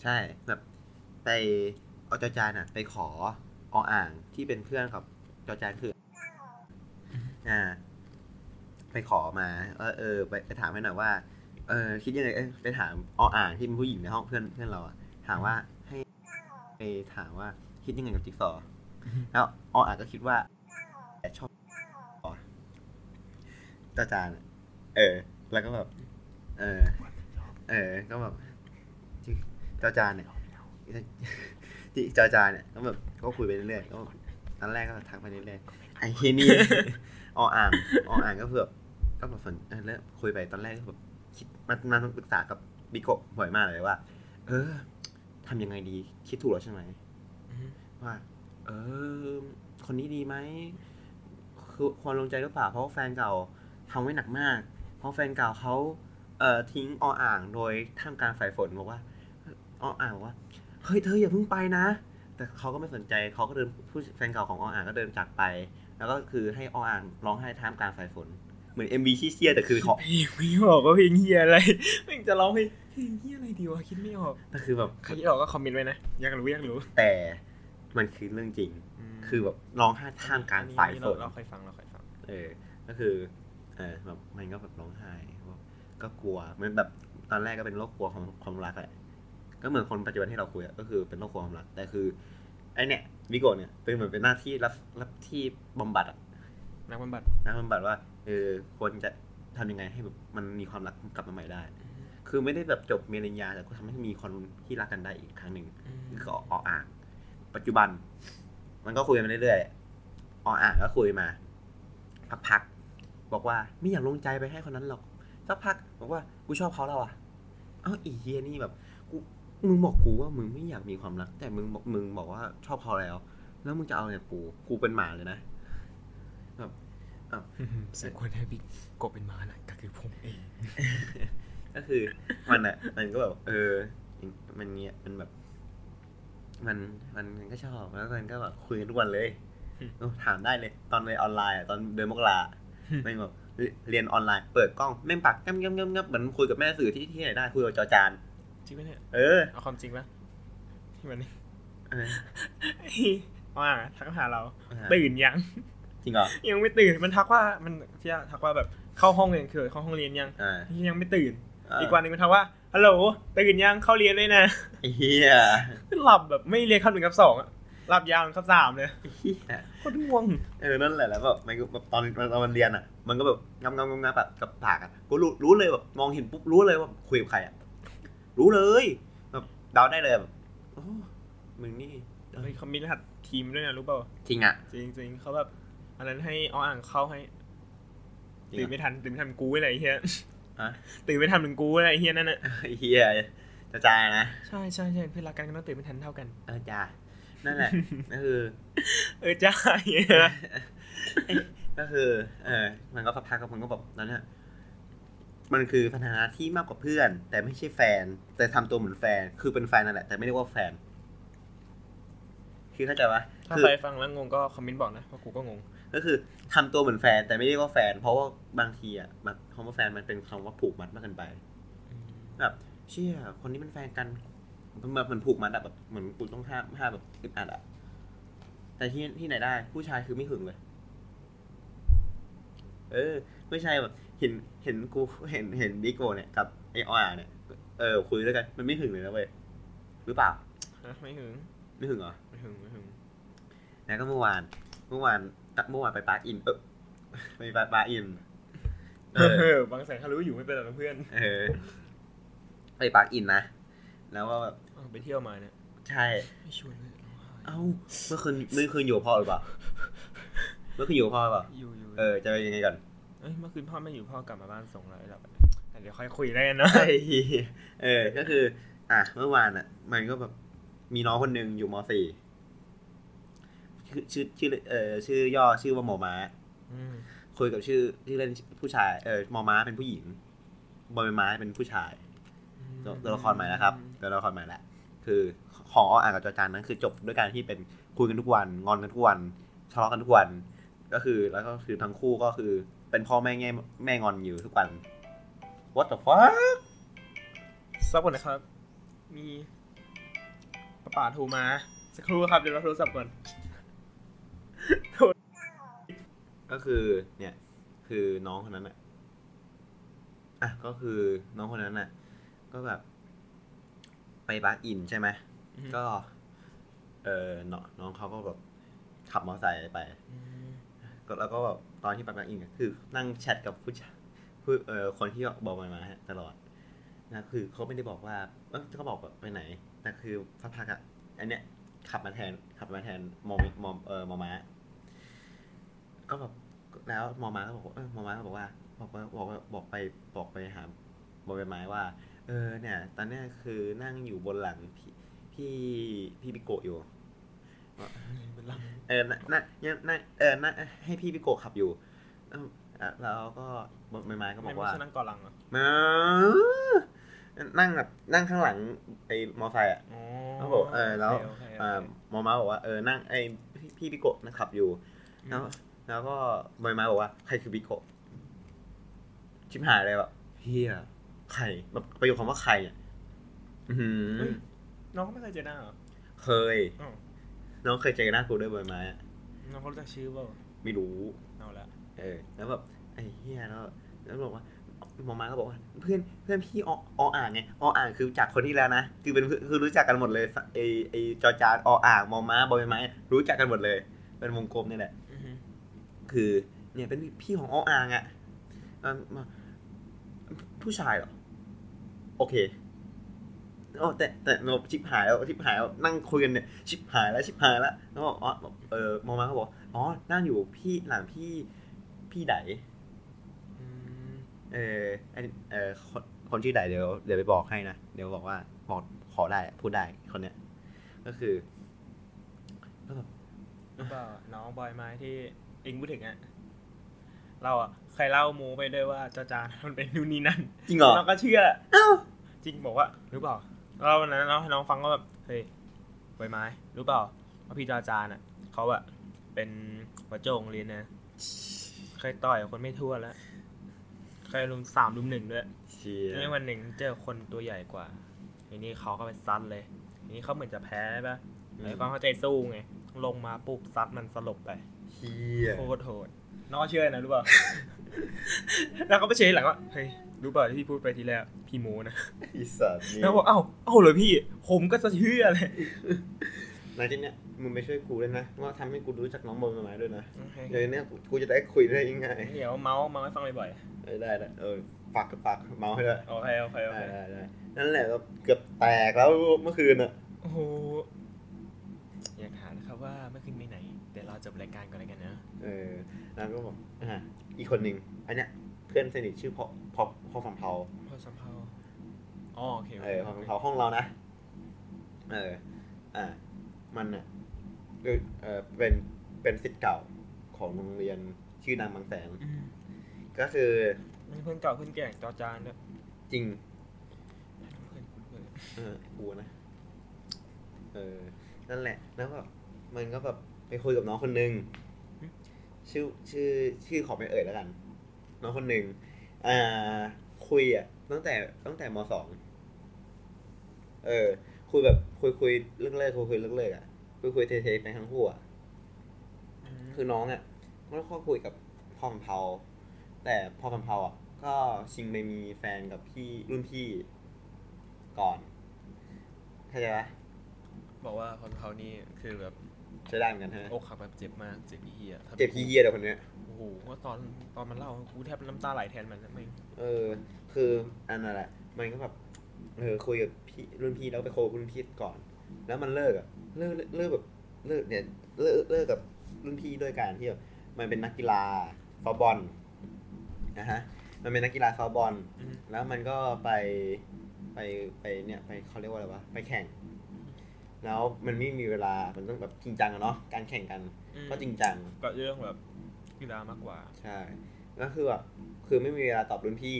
ใช่แบบไปเอาจอจานน่ะไปขอออ่างที่เป็นเพื่อนกับจอจานคืออ่า ไปขอมาเออเออไปไปถามให้หน่อยว่า เออ คิดยังไงเอ้ยไปถามออ่างที่เป็นผู้หญิงในห้องเพื่อนเพื่อนเราอะถามว่าให้ไปถามว่าคิดยังไงกับจิ๊กซอว์แล้วออ่างก็คิดว่าแต่ชอบ จาจานอะเออ แล้วก็แบบ เออ เออ ก็แบบจาจานเนี่ยที่จาจานเนี่ยก็แบบก็คุยไปเรื่อยๆก็ตอนแรกก็ทักไปเรื่อยๆไอ้เฮยนี่ออ่างออ่างก็คือแบบก็แบบสนเออแล้วคุยไปตอนแรกก็แบบคิดมันมันปรึกษากับบิโกะบ่อยมากเลยว่า เออทำยังไงดี คิดถูกแล้วใช่ไหมว่า เออ คนนี้ดีไหมคือควรลงใจหรือเปล่าเพราะว่าแฟนเก่า ทำไว้หนักมาก เพราะแฟนเก่าเขาเอ่อทิ้งออ่างโดยท่ามกลางสายฝนบอกว่าออ่างบอกว่าเฮ้ยเธออย่าเพิ่งไปนะ แต่เขาก็ไม่สนใจเขาก็เดินผู้แฟนเก่าของออ่างก็เดินจากไป แล้วก็คือให้ออ่างร้องไห้ท่ามกลางสายฝนเหมือน MV ชี้เชียแต่คือเขาเพลงไม่ออกว่าเพลงเฮียอะไรแม่งจะร้องเพลงเพลงเฮียอะไรดีวะคิดไม่ออกแต่คือแบบใครคิดออกก็คอมเมนต์ไว้นะอยากรู้อยากรู้แต่มันคือเรื่องจริง คือแบบร้องไห้ท่ามกลางสายฝนเราเคยฟังเราเคยฟัง เออ ก็คือ เออแบบมันก็แบบร้องไห้แบบก็กลัวมันแบบตอนแรกก็เป็นโรคกลัวของความรักแหละก็เหมือนคนปัจจุบันที่เราคุยอะก็คือเป็นโรคกลัวความรักแต่คือไอเนี่ยวิโกะเนี่ยเป็นเหมือนเป็นหน้าที่รับรับที่บำบัดอะนักบำบัดนักบำบัดว่าเออควรจะทำยังไงให้แบบมันมีความรักกลับมาใหม่ได้ คือไม่ได้แบบจบเมริญญาแต่ก็ทำให้มีคนที่รักกันได้อีกครั้งหนึ่งคืออออ่างปัจจุบัน มันก็คุยมาเรื่อยๆออ่างก็คุยมาสักพัก บอกว่าไม่อยากลงใจไปให้คนนั้นหรอกสักพักบอกว่ากูชอบเขาแล้วอะเอ้าอีเฮียนี่แบบกูมึงบอกกูว่ามึงไม่อยากมีความรัก แต่มึงบอกมึงบอกว่าชอบเขาแล้ว แล้วมึงจะเอาอะไรกับกูกูเป็นหมาเลยนะแบบสิ่งควรให้บิ๊กกบเป็นม้าน่ะก็คือผมเอง ก็คือมันอะ มันก็แบบเออมันเนี้ยมันแบบมันมันมันก็ชอบแล้วมันก็แบบคุยกันทุกวันเลยอืมเออถามได้เลย ตอนเรียนออนไลน์อะตอนเดือนมกรา ไม่งแบบเรียนออนไลน์ เปิดกล้องแม่งปักงับงับงับงับเหมือนคุยกับแม่สื่อที่ที่ไหนได้คุยกับจอจานจริงไหมเนี่ยเออเอาความจริงปะที่มันนี่เออว่าทักมาหาเราอ่าตื่นยังจริงเหรอยังไม่ตื่นมันทักว่ามันที่ทักว่าแบบเข้าห้องเรียนคือเข้าห้องเรียนยังอ่ายังไม่ตื่นาอีกวันหนึงมันทักว่าฮัลโหลตื่นยังเข้าเรียนเลยนะไอ้เฮียหลับแบบไม่เรียนขั้นหนึ่งกับสองอะ หลับยาวขั้นสามเลยไอ้เฮียโคตรง่วง เออ นั่นแหละแล้วแบบมันก็แบบตอนตอนมันเรียนอะ มันก็แบบงับงับงับงับแบบกับปากอะกูรู้รู้เลยแบบมองเห็นปุ๊บรู้เลยว่าคุยกับใครอะ รู้เลยแบบเดาได้เลยแบบโอ้มึงนี่เฮ้ยเขามีรหัสทีมด้วยนะรู้เปล่า จริงอะ จริงจริงๆเขาแบบอันนั้นให้อ้ออ่างเข้าให้จริงตื่นอะไม่ทันตื่นไม่ทันกูอะไรไอ้เฮียอะตื่นไม่ทันเหมือนกูอะไรไอ้เฮียนั่นน่ะไอ้เฮียจะจายนะ ใช่ใช่ใช่เพื่อนรักกันก็ต้องตื่นไม่ทันเท่ากัน เออจ้า นั่นแหละก็คือ เออจ้าเฮียก็คือ เออมันก็สักพักกับมันก็แบบนั้นเนี่ยมันคือสถานะที่มากกว่าเพื่อน แต่ไม่ใช่แฟน แต่ทำตัวเหมือนแฟน คือเป็นแฟนนั่นแหละ แต่ไม่เรียกว่าแฟน คือเข้าใจปะถ้าคือใครฟังแล้วงงก็คอมเมนต์บอกนะเพราะกูก็งง ก็คือทำตัวเหมือนแฟน แต่ไม่เรียกว่าแฟน เพราะว่าบางทีอะแบบคำว่าแฟนมันเป็นคำว่าผูกมัดมากเกินไปแบบเชี่ยคนนี้เป็นแฟนกันมัน แบบเหมือนผูกมัดอะแบบเหมือนกูต้องห้ามห้ามแบบอึดอัดอะแต่ที่ที่ไหนได้ ผู้ชายคือไม่หึงเลย เออไม่ใช่แบบ เห็นเห็นกูเห็นเห็นบิโกเนี่ยกับไอออยเนี่ยเออคุยด้วยกัน มันไม่หึงเลยนะเว้ยหรือเปล่านะไม่หึงไม่หึงเหรอไม่หึงไม่หึงแล้วก็เมื่อวาน เมื่อวานเมื่อวานไปปาร์คอิน เออไปปาร์คปาร์คอินเออเออบางแสนเขารู้อยู่ไม่เป็นไรนะเพื่อน เออไปปาร์คอินนะแล้วก็แบบเอา ไปเที่ยวมาเนี่ย ใช่ ไม่ชวนเลยร้องไห้เอ้าเมื่อคืนเมื่อคืนอยู่กับพ่อหรือเปล่า เมื่อคืนอยู่กับพ่อหรือเปล่า อยู่อยู่เออจะไปยังไงก่อนเอ้ยเมื่อคืนพ่อไม่อยู่พ่อกลับมาบ้านส่งเราแล้วแบบอเดี๋ยวค่อยคุยได้กันเนาะไอ้เหี้ยเออ ก็คือ อะเมื่อวานอะ มันก็แบบมีน้องคนหนึ่งอยู่มสี่ชื่อชื่อชื่อเออชื่อย่อชื่อว่าหมอม้าอืมคุยกับชื่อชื่อเล่นผู้ชายเออมอม้าเป็นผู้หญิงบอยไม้เป็นผู้ชาย ตัวตัวละครใหม่นะครับตัวละครใหม่แหละคือของอ้ออ่านกับจอจานนั้นคือจบด้วยการที่เป็นคุยกันทุกวันงอนกันทุกวันทะเลาะกันทุกวัน ก็คือแล้วก็คือทั้งคู่ก็คือเป็นพ่อแม่แง่แม่งอนอยู่ทุกวัน what the fuck สักคนนะครับ มีป้าป่าโทรมาสักครู่ครับเดี๋ยวเราโทรศัพท์ก่อนก็คือเนี่ย คือน้องคนนั้นอะอะก็คือน้องคนนั้นอะ ก็แบบ ไปบาร์อินใช่ไหมอืมก็ เออน้องน้องเขาก็แบบขับมอเตอร์ไซค์ไปอืมก็แล้วก็แบบตอนที่ไปบาร์อินอะคือ นั่งแชทกับผู้ชายผู้เอ่อคนที่บอกมามาฮะตลอดนะคือเขาไม่ได้บอกว่าเออเขาบอกแบบไปไหน แต่คือสักพักอะอันเนี้ยขับมาแทน ขับมาแทนมอมมอมเออมอม้าก็แบบแล้วมอม้าก็บอกว่าเออมอม้าก็บอกว่า บอกว่าบอกว่าบอกไปบอกไปหาบอยไม้ว่า เออเนี่ย ตอนเนี้ยคือนั่งอยู่บนหลังพี่พี่พี่ปิโกะอยู่เป็นลเออน่ะน่ะยังน่ะเออน่ะให้พี่ปิโกะขับอยู่เอออะแล้วก็บอยไม้ก็ำบไม่อกไม่ว่าใช่นั่งก่อนหลังเหรอมานั่งแบบนั่งข้างหลังไอ้มอไซค์อะอ๋อเขาบอกเออแล้วโอเคโอเคอ่ามอม้าบอกว่าเออนั่งไอ้พี่พี่ปิโกะนะขับอยู่แล้วแล้วก็บอยไม้บอกว่าใครคือปิโกะชิบหายเลยแบบเฮีย ใครแบบประโยคคำว่าใครอะอือหือเฮ้ยน้องเขาไม่เคยเจอหน้าเหรอ เคยอ๋อน้องเคยเจอหน้ากูด้วยบอยไม้อะน้องเขารู้จักชื่อเปล่าไม่รู้เอาละเออ แล้วแบบไอ้เฮียแล้วแล้วบอกว่าหมอมาก็บอกว่าเพื่อนเพื่อนพี่อออ่างไงออ่างคือจากคนที่แล้วนะคือเป็นคือรู้จักกันหมดเลยไอไอจอจานออ่างมอม้าบอยไม้รู้จักกันหมดเลย เป็นวงกลมนี่แหละอือฮึคือ เนี่ยเป็นพี่ของออ่างอะเอิ่มมาผู้ชายเหรอ โอเคโอ้แต่แต่โนชิบหายแล้วชิบหายแล้วนั่งคุยกันเนี่ยชิบหายแล้วชิบหายแล้วแล้วบอกอ๋อเออมอมาเขาบอกอ๋อนั่งอยู่พี่หลังพี่พี่ไดอืมเอออันเออคนคนชื่อใดเดี๋ยวเดี๋ยวไปบอกให้นะเดี๋ยวบอกว่าบอกขอได้พูดได้คนเนี้ยก็คือก็แบบหรือเปล่าน้องบอยไม้ที่เองพูดถึงอะ เราอะเคยเล่าโมไปด้วยว่าจอจานมันเป็นนู่นนี่นั่นจริงเหรอน้องก็เชื่ออ้าวจริงบอกว่ารู้เปล่าเราวันนั้นเราให้น้องฟังก็แบบเฮ้ยใบไม้รู้เปล่าว่าพี่จาจานอะเขาอะเป็นหัวโจงเรียนนะเคยต่อยกับคนไม่ทั่วแล้วเคยลุมสามลุมหนึ่งด้วยเชียในวันหนึ่งเจอคนตัวใหญ่กว่าทีนี้เขาก็ไปซัดเลยทีนี้เขาเหมือนจะแพ้ใช่ปะแล้วก็เข้าใจสู้ไงลงมาปุ๊บซัดมันสลบไปเชียโคตรโหด น้องก็เชื่อนะรู้เปล่าแล้วก็ไปเชื่อทีหลังว่าเฮ้ยรู้เปล่าที่พี่พูดไปทีแรกพี่โมนะอีสัตว์นี่แล้วบอกเอ้าเอ้าเหรอพี่ ผมก็จะเชื่อเลยนายที่เนี้ยมึงไปช่วยกูด้วยนะว่าทำให้กูรู้จักน้องบอลมาด้วยนะโอเคเดี๋ยวเนี้ยกูกูจะได้คุยได้ยังไงเดี๋ยวเมาส์เมาส์ให้ฟังบ่อยเออได้ได้เออฝากกับฝากเมาส์ให้ด้วยๆโอเคโอเคโอได้เคได้ได้นั่นแหละเราเกือบแตกแล้วเมื่อคืนอะโอ้โหอยากถามนะครับว่าเมื่อคืนไปไหนเดี๋ยวเราจบรายการก่อนแล้วกันนะ เออแล้วก็บอกอ่าอีกคนหนึ่งอันเนี้ยเพื่อนสนิทชื่อพ่อพ่อพ่อฟังเผาพอสัมภาษณ์อ๋อโอเคโอเอเคอพอฟังเผาห้องเรานะเอออ่ามันอะเออเออเป็นเป็นสิทธิ์เก่าของโรงเรียนชื่อดังบางแสน อืมก็คือมีเพื่อนเก่าเพื่อนแก่จอจานด้วยจริง เพื่อนเพื่อนเออกูนะ เออ นั่นแหละ แล้วก็มันก็แบบไปคุยกับน้องคนหนึ่ง ชื่อชื่อชื่อขอไม่เอ่ยแล้วกันน้องคนหนึ่งอ่าคุยอะตั้งแต่ตั้งแต่มสองเออ คุยแบบคุยคุยเลิกเลิกคุยคุยเลิกเลิกอะคุยคุยเทเทไปทั้งคู่อะคือน้องอะก็ค่อยคุยกับพ่อคำเพาแต่พ่อคำเพาอะก็ชิงไปมีแฟนกับพี่รุ่นพี่ก่อนเข้าใจปะบอกว่าคนเขานี่คือแบบ ใช้ได้เหมือนกันใช่ไหมอกหักแบบเจ็บมากเจ็บเหี้ยเจ็บพี่เยี่ยเดี๋ยวคนเนี้ย โอ้โหว่าตอนตอนมันเล่ากูแทบน้ำตาไหลแทนมันนะไม่งเออ คืออันนั้นแหละ มันก็แบบ เออ คุยกับพี่รุ่นพี่แล้วไปโคบรุ่นพี่ก่อน แล้วมันเลิกอะเลิก เลิกแบบ เลิกเนี่ย เลิก เลิกกับรุ่นพี่ด้วยการที่แบบมันเป็นนักกีฬาฟอลบอลนะฮะ มันเป็นนักกีฬาซอฟต์บอลอืมแล้วมันก็ไป ไป ไปเนี่ย ไปเขาเรียกว่าอะไรวะ ไปแข่ง แล้วมันไม่มีเวลา มันต้องแบบจริงจังอะเนาะ การแข่งกันอืมก็จริงจัง ก็เรื่องแบบกีฬามากกว่า ใช่แล้วคือแบบคือไม่มีเวลาตอบรุ่นพี่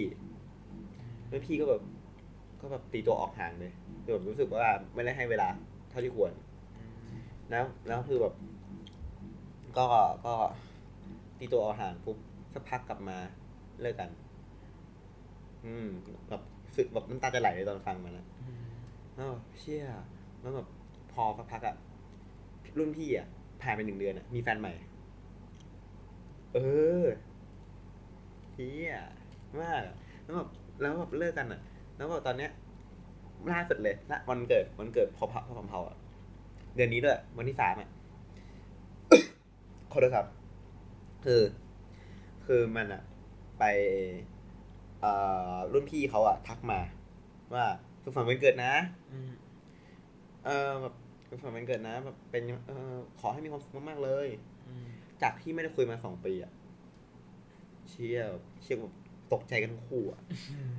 รุ่นพี่ก็แบบ ก็แบบตีตัวออกห่างเลยคือแบบรู้สึกว่าไม่ได้ให้เวลาเท่าที่ควร แล้ว แล้วคือแบบ ก็ ก็ตีตัวออกห่างปุ๊บสักพักกลับมาเลิกกัน อืม แบบสึกแบบน้ำตาจะไหลเลยตอนฟังมันนะแล้วแบบเชี่ยแล้วแบบ พอสักพักอะรุ่นพี่อะผ่านไปหนึ่งเดือนอะมีแฟนใหม่ เออเฮียมากอะแล้วแบบแล้วแบบเลิกกันอะแล้วแบบตอนเนี้ยล่าสุดเลยนะวันเกิดวันเกิดพอพระพอพเผาอะเดือนนี้ด้วยวันที่สามอะขอโทษครับคือ คือมันอะไปเอ่อรุ่นพี่เขาอะทักมา ว่าสุขสันต์วันเกิดนะอืมเออแบบ สุขสันต์วันเกิดนะแบบเป็นเออขอให้มีความสุขมากๆเลยอืมจากที่ไม่ได้คุยมาสองปีอะเชี่ยเชี่ยแบบตกใจกันทั้งคู่อะ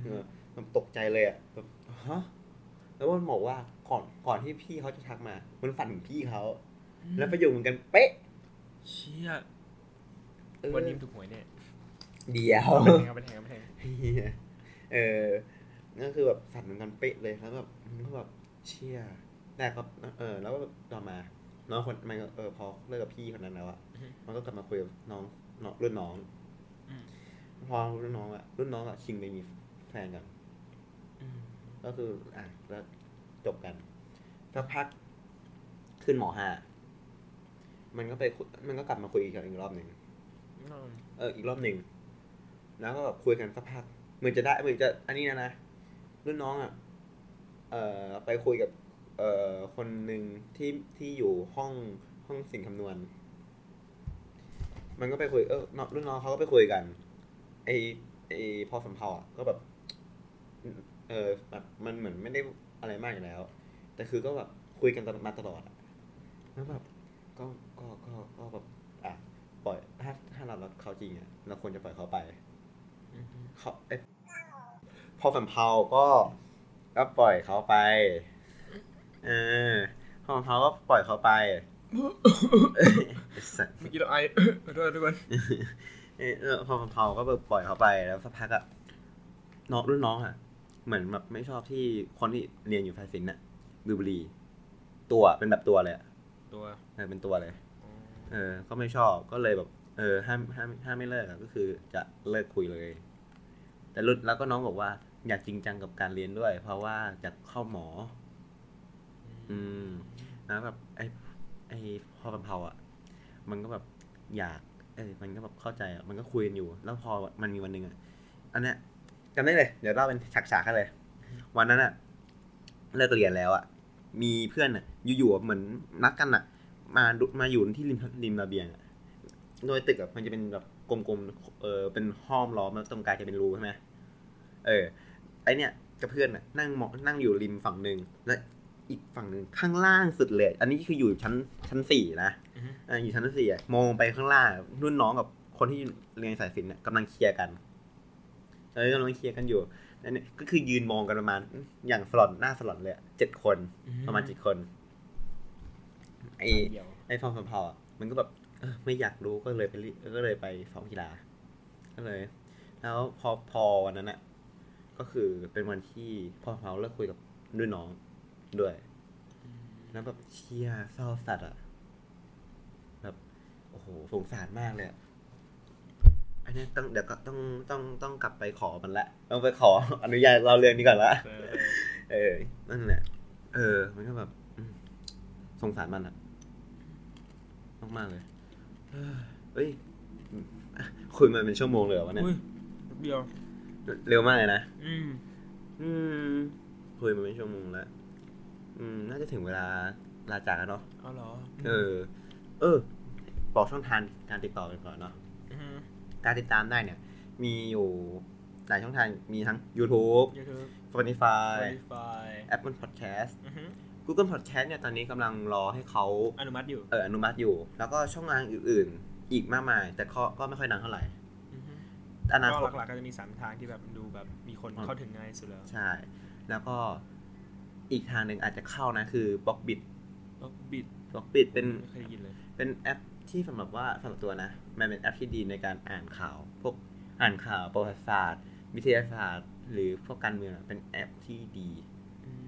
เออแบบตกใจเลยอะแบบฮะแล้วมันบอกว่าก่อนก่อนที่พี่เขาจะทักมา มันฝันถึงพี่เขาแล้วประโยคเหมือนกันเป๊ะเชี่ยเออวันนี้มันถูกหวยเนี่ยเดียวเอาไปแทงเอาไปแทงเอาไปแทงเหี้ยเออนั่นคือแบบฝันเหมือนกันเป๊ะเลยแล้วแบบมันก็แบบเชี่ย แต่ก็เออ แล้วก็ต่อมา น้องคนมันก็เออพอเลิกกับพี่คนนั้นแล้วอะมันก็กลับมาคุยกับน้องน้องรุ่นน้องอืมพอรุ่นน้องอะรุ่นน้องอะชิงไปมีแฟนกันอืมก็คืออะแล้วจบกันสักพักขึ้นหมอห้ามันก็ไปคุยมันก็กลับมาคุยกันอีกรอบหนึ่งเอออีกรอบหนึ่งแล้วก็แบบคุยกันสักพักเหมือนจะได้เหมือนจะอันนี้นะนะรุ่นน้องอะเอ่อไปคุยกับ เอ่อคนหนึ่งที่ที่อยู่ห้องห้องสิ่งคำนวณ มันก็ไปคุยเออน้องรุ่นน้องเขาก็ไปคุยกัน ไอไอพอสำเพาอะก็แบบ เออแบบมันเหมือนไม่ได้อะไรมากอยู่แล้ว แต่คือก็แบบคุยกันตลอดมาตลอดอะแล้วแบบก็ก็ก็ก็แบบอะปล่อยถ้าถ้าเรารักเขาจริงอะเราควรจะปล่อยเขาไปอืมเขาเอยพอสำเพาก็ก็ปล่อยเขาไป เออพอสำเพาก็ปล่อยเขาไปไอ้สัสเมื่อกี้เราไอขอโทษทุกคนเออเออพอสำเพาก็แบบปล่อยเขาไปแล้วสักพักอะน้องรุ่นน้องอะเหมือนแบบไม่ชอบที่คนที่เรียนอยู่สายศิลป์อะดูบุหรีตัวเป็นแบบตัวเลยอะตัวเออเป็นตัวเลยอ๋อเออ ก็ไม่ชอบก็เลยแบบ เออห้ามห้ามห้ามไม่เลิกอะก็คือจะเลิกคุยเลย แต่รุ่นแล้วก็น้องบอกว่า อยากจริงจังกับการเรียนด้วย เพราะว่าอยากเข้าหมอ อืมแล้วแบบไอ้ไอ้พอกันเผาอะ มันก็แบบอยาก เออมันก็แบบเข้าใจอะมันก็คุยกันอยู่ แล้วพอมันมีวันหนึ่งอะ อันเนี้ยจำได้เลย เดี๋ยวเล่าเป็นฉากๆกันเลย วันนั้นอะเลิกเรียนแล้วอะ มีเพื่อนอะ อยู่ๆเหมือนนัดกันอะ มาดูมาอยู่ที่ริมริมระเบียงอะโดยตึกอะมันจะเป็นแบบกลมๆ เออเป็นห้อมล้อมแล้วตรงกลางจะเป็นรูใช่ไหมเออ ไอเนี่ยกับเพื่อนอะนั่งมองนั่งอยู่ริมฝั่งหนึ่งและ อีกฝั่งหนึ่งข้างล่างสุดเลย อันนี้คืออยู่ชั้นชั้นสี่นะอืมอ่าอยู่ชั้นสี่อะมองไปข้างล่างรุ่นน้องกับคนที่เรียนสายศิลป์เนี่ยกำลังเคลียร์กันเออกำลังเคลียร์กันอยู่อันนี้ก็คือยืนมองกันประมาณ อย่างสลอนหน้าสลอนเลยอะเจ็ดคนประมาณเจ็ดคน ไอเดียวไอ้ฟองสำเพาอะมันก็แบบเออไม่อยากรู้ก็เลยไปรีก็เลยไปซ้อมกีฬาก็เลย แล้วพอพอวันนั้นอะก็คือเป็นวันที่พ่อเขาเลิกคุยกับด้วยน้อง ด้วย แล้วแบบเชียเศร้าสัตว์อะ แบบ โอ้โหสงสารมากเลยอะอันเนี้ยต้องเดี๋ยวก็ต้องต้องต้องกลับไปขอมันละต้องไปขออนุญาตเราเรื่องนี้ก่อนละเออเออนั่นแหละเออ มันก็แบบอืมสงสารมันอะมากๆเลยเฮ้ยอืมอะคุยมาเป็นชั่วโมงเลยเหรอวะเนี่ยอุ้ยแป๊บเดียวเร็วมากเลยนะอืมอืมคุยมาเป็นชั่วโมงแล้ว อืมน่าจะถึงเวลาลาจากแล้วเนาะเอาเหรอ เออ เออ บอกช่องทางการติดต่อกันก่อนเนาะอืมการติดตามได้เนี่ย มีอยู่หลายช่องทางมีทั้ง YouTube YouTube Spotify Spotify Apple Podcast อือฮึ Google Podcast เนี่ยตอนนี้กำลังรอให้เขาอนุมัติอยู่ เอออนุมัติอยู่ แล้วก็ช่องทางอื่นๆ อีกมากมาย แต่ก็ก็ไม่ค่อยดังเท่าไหร่อือฮึอนาคก็ตหลักๆก็จะมีสามทางที่แบบดูแบบมีคนอืมเข้าถึงง่ายสุดแล้ว ใช่ แล้วก็ อีกทางหนึ่งอาจจะเข้านะ คือบล็อกบิดก็บิดบล็อกบิดเป็นไม่เคยได้ยินเลย เป็นแอปที่สำหรับว่าสำหรับตัวนะ มันเป็นแอปที่ดีในการอ่านข่าว พวกอ่านข่าวประวัติศาสตร์ วิทยาศาสตร์ หรือพวกการเมืองอะเป็นแอปที่ดี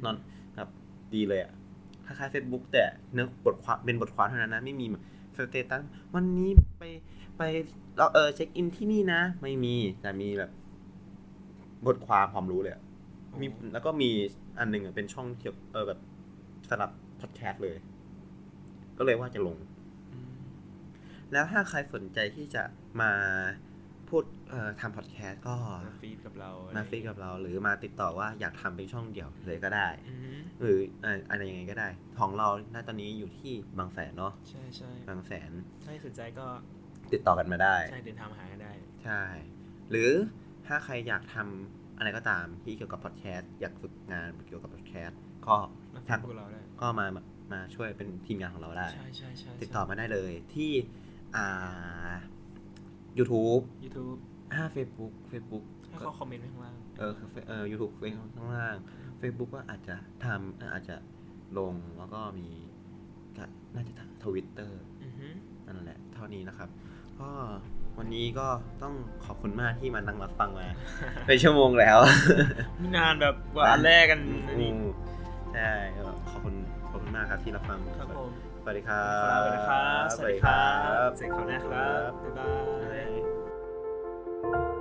นอนแบบดีเลยอะคล้ายๆ Facebook แต่เนื้อบทความเป็นบทความเท่านั้นนะไม่มี status วันนี้ไปไปเราเออเช็คอินที่นี่นะ ไม่มีแต่มีแบบ บทความความรู้เลยอะ มีแล้วก็มีอันหนึ่งอะเป็นช่องเกี่ยวเออแบบสำหรับพอดแคสต์เลย ก็เลยว่าจะลงอืมแล้วถ้าใครสนใจที่จะมาพูดเอ่อทำพอดแคสต์ก็มา feat กับเรามามา feat กับเรา หรือมาติดต่อว่าอยากทำเป็นช่องเดี่ยวเลยก็ได้อืมหรือเอ่ออะไรยังไงก็ได้ ของเราณตอนนี้อยู่ที่บางแสนเนาะใช่ใช่บางแสนถ้าสนใจก็ติดต่อกันมาได้ ใช่เดินทางมาหากันได้ ใช่ หรือถ้าใครอยากทำ อะไรก็ตามที่เกี่ยวกับพอดแคสต์อยากฝึกงานเกี่ยวกับพอดแคสต์ก็มา feat กับเราได้ก็มามามาช่วยเป็นทีมงานของเราได้ ใช่ใช่ใช่ติดต่อมาได้เลยที่อ่า YouTube ยูทูบอ่า Facebook Facebook ให้เขาคอมเมนต์ไว้ข้างล่าง เออเออ YouTube เฟซข้างล่าง Facebook ก็อาจจะทำอาจจะลงแล้วก็มีก็น่าจะทวิตเตอร์อือฮึนั่นแหละ เท่านี้นะครับ ก็ วันนี้ก็ต้องขอบคุณมากที่มานั่งรับฟังมาเป็นชั่วโมงแล้วมีนานแบบกว่าอันแรกกันอือันนี้มใช่ก็ขอบคุณขอบคุณมากครับที่รับฟังครับผมสวัสดีครับสวัสดีครับสวัสดีครับเจอกันคราวหน้าครับบ๊ายบายบ๊ายบาย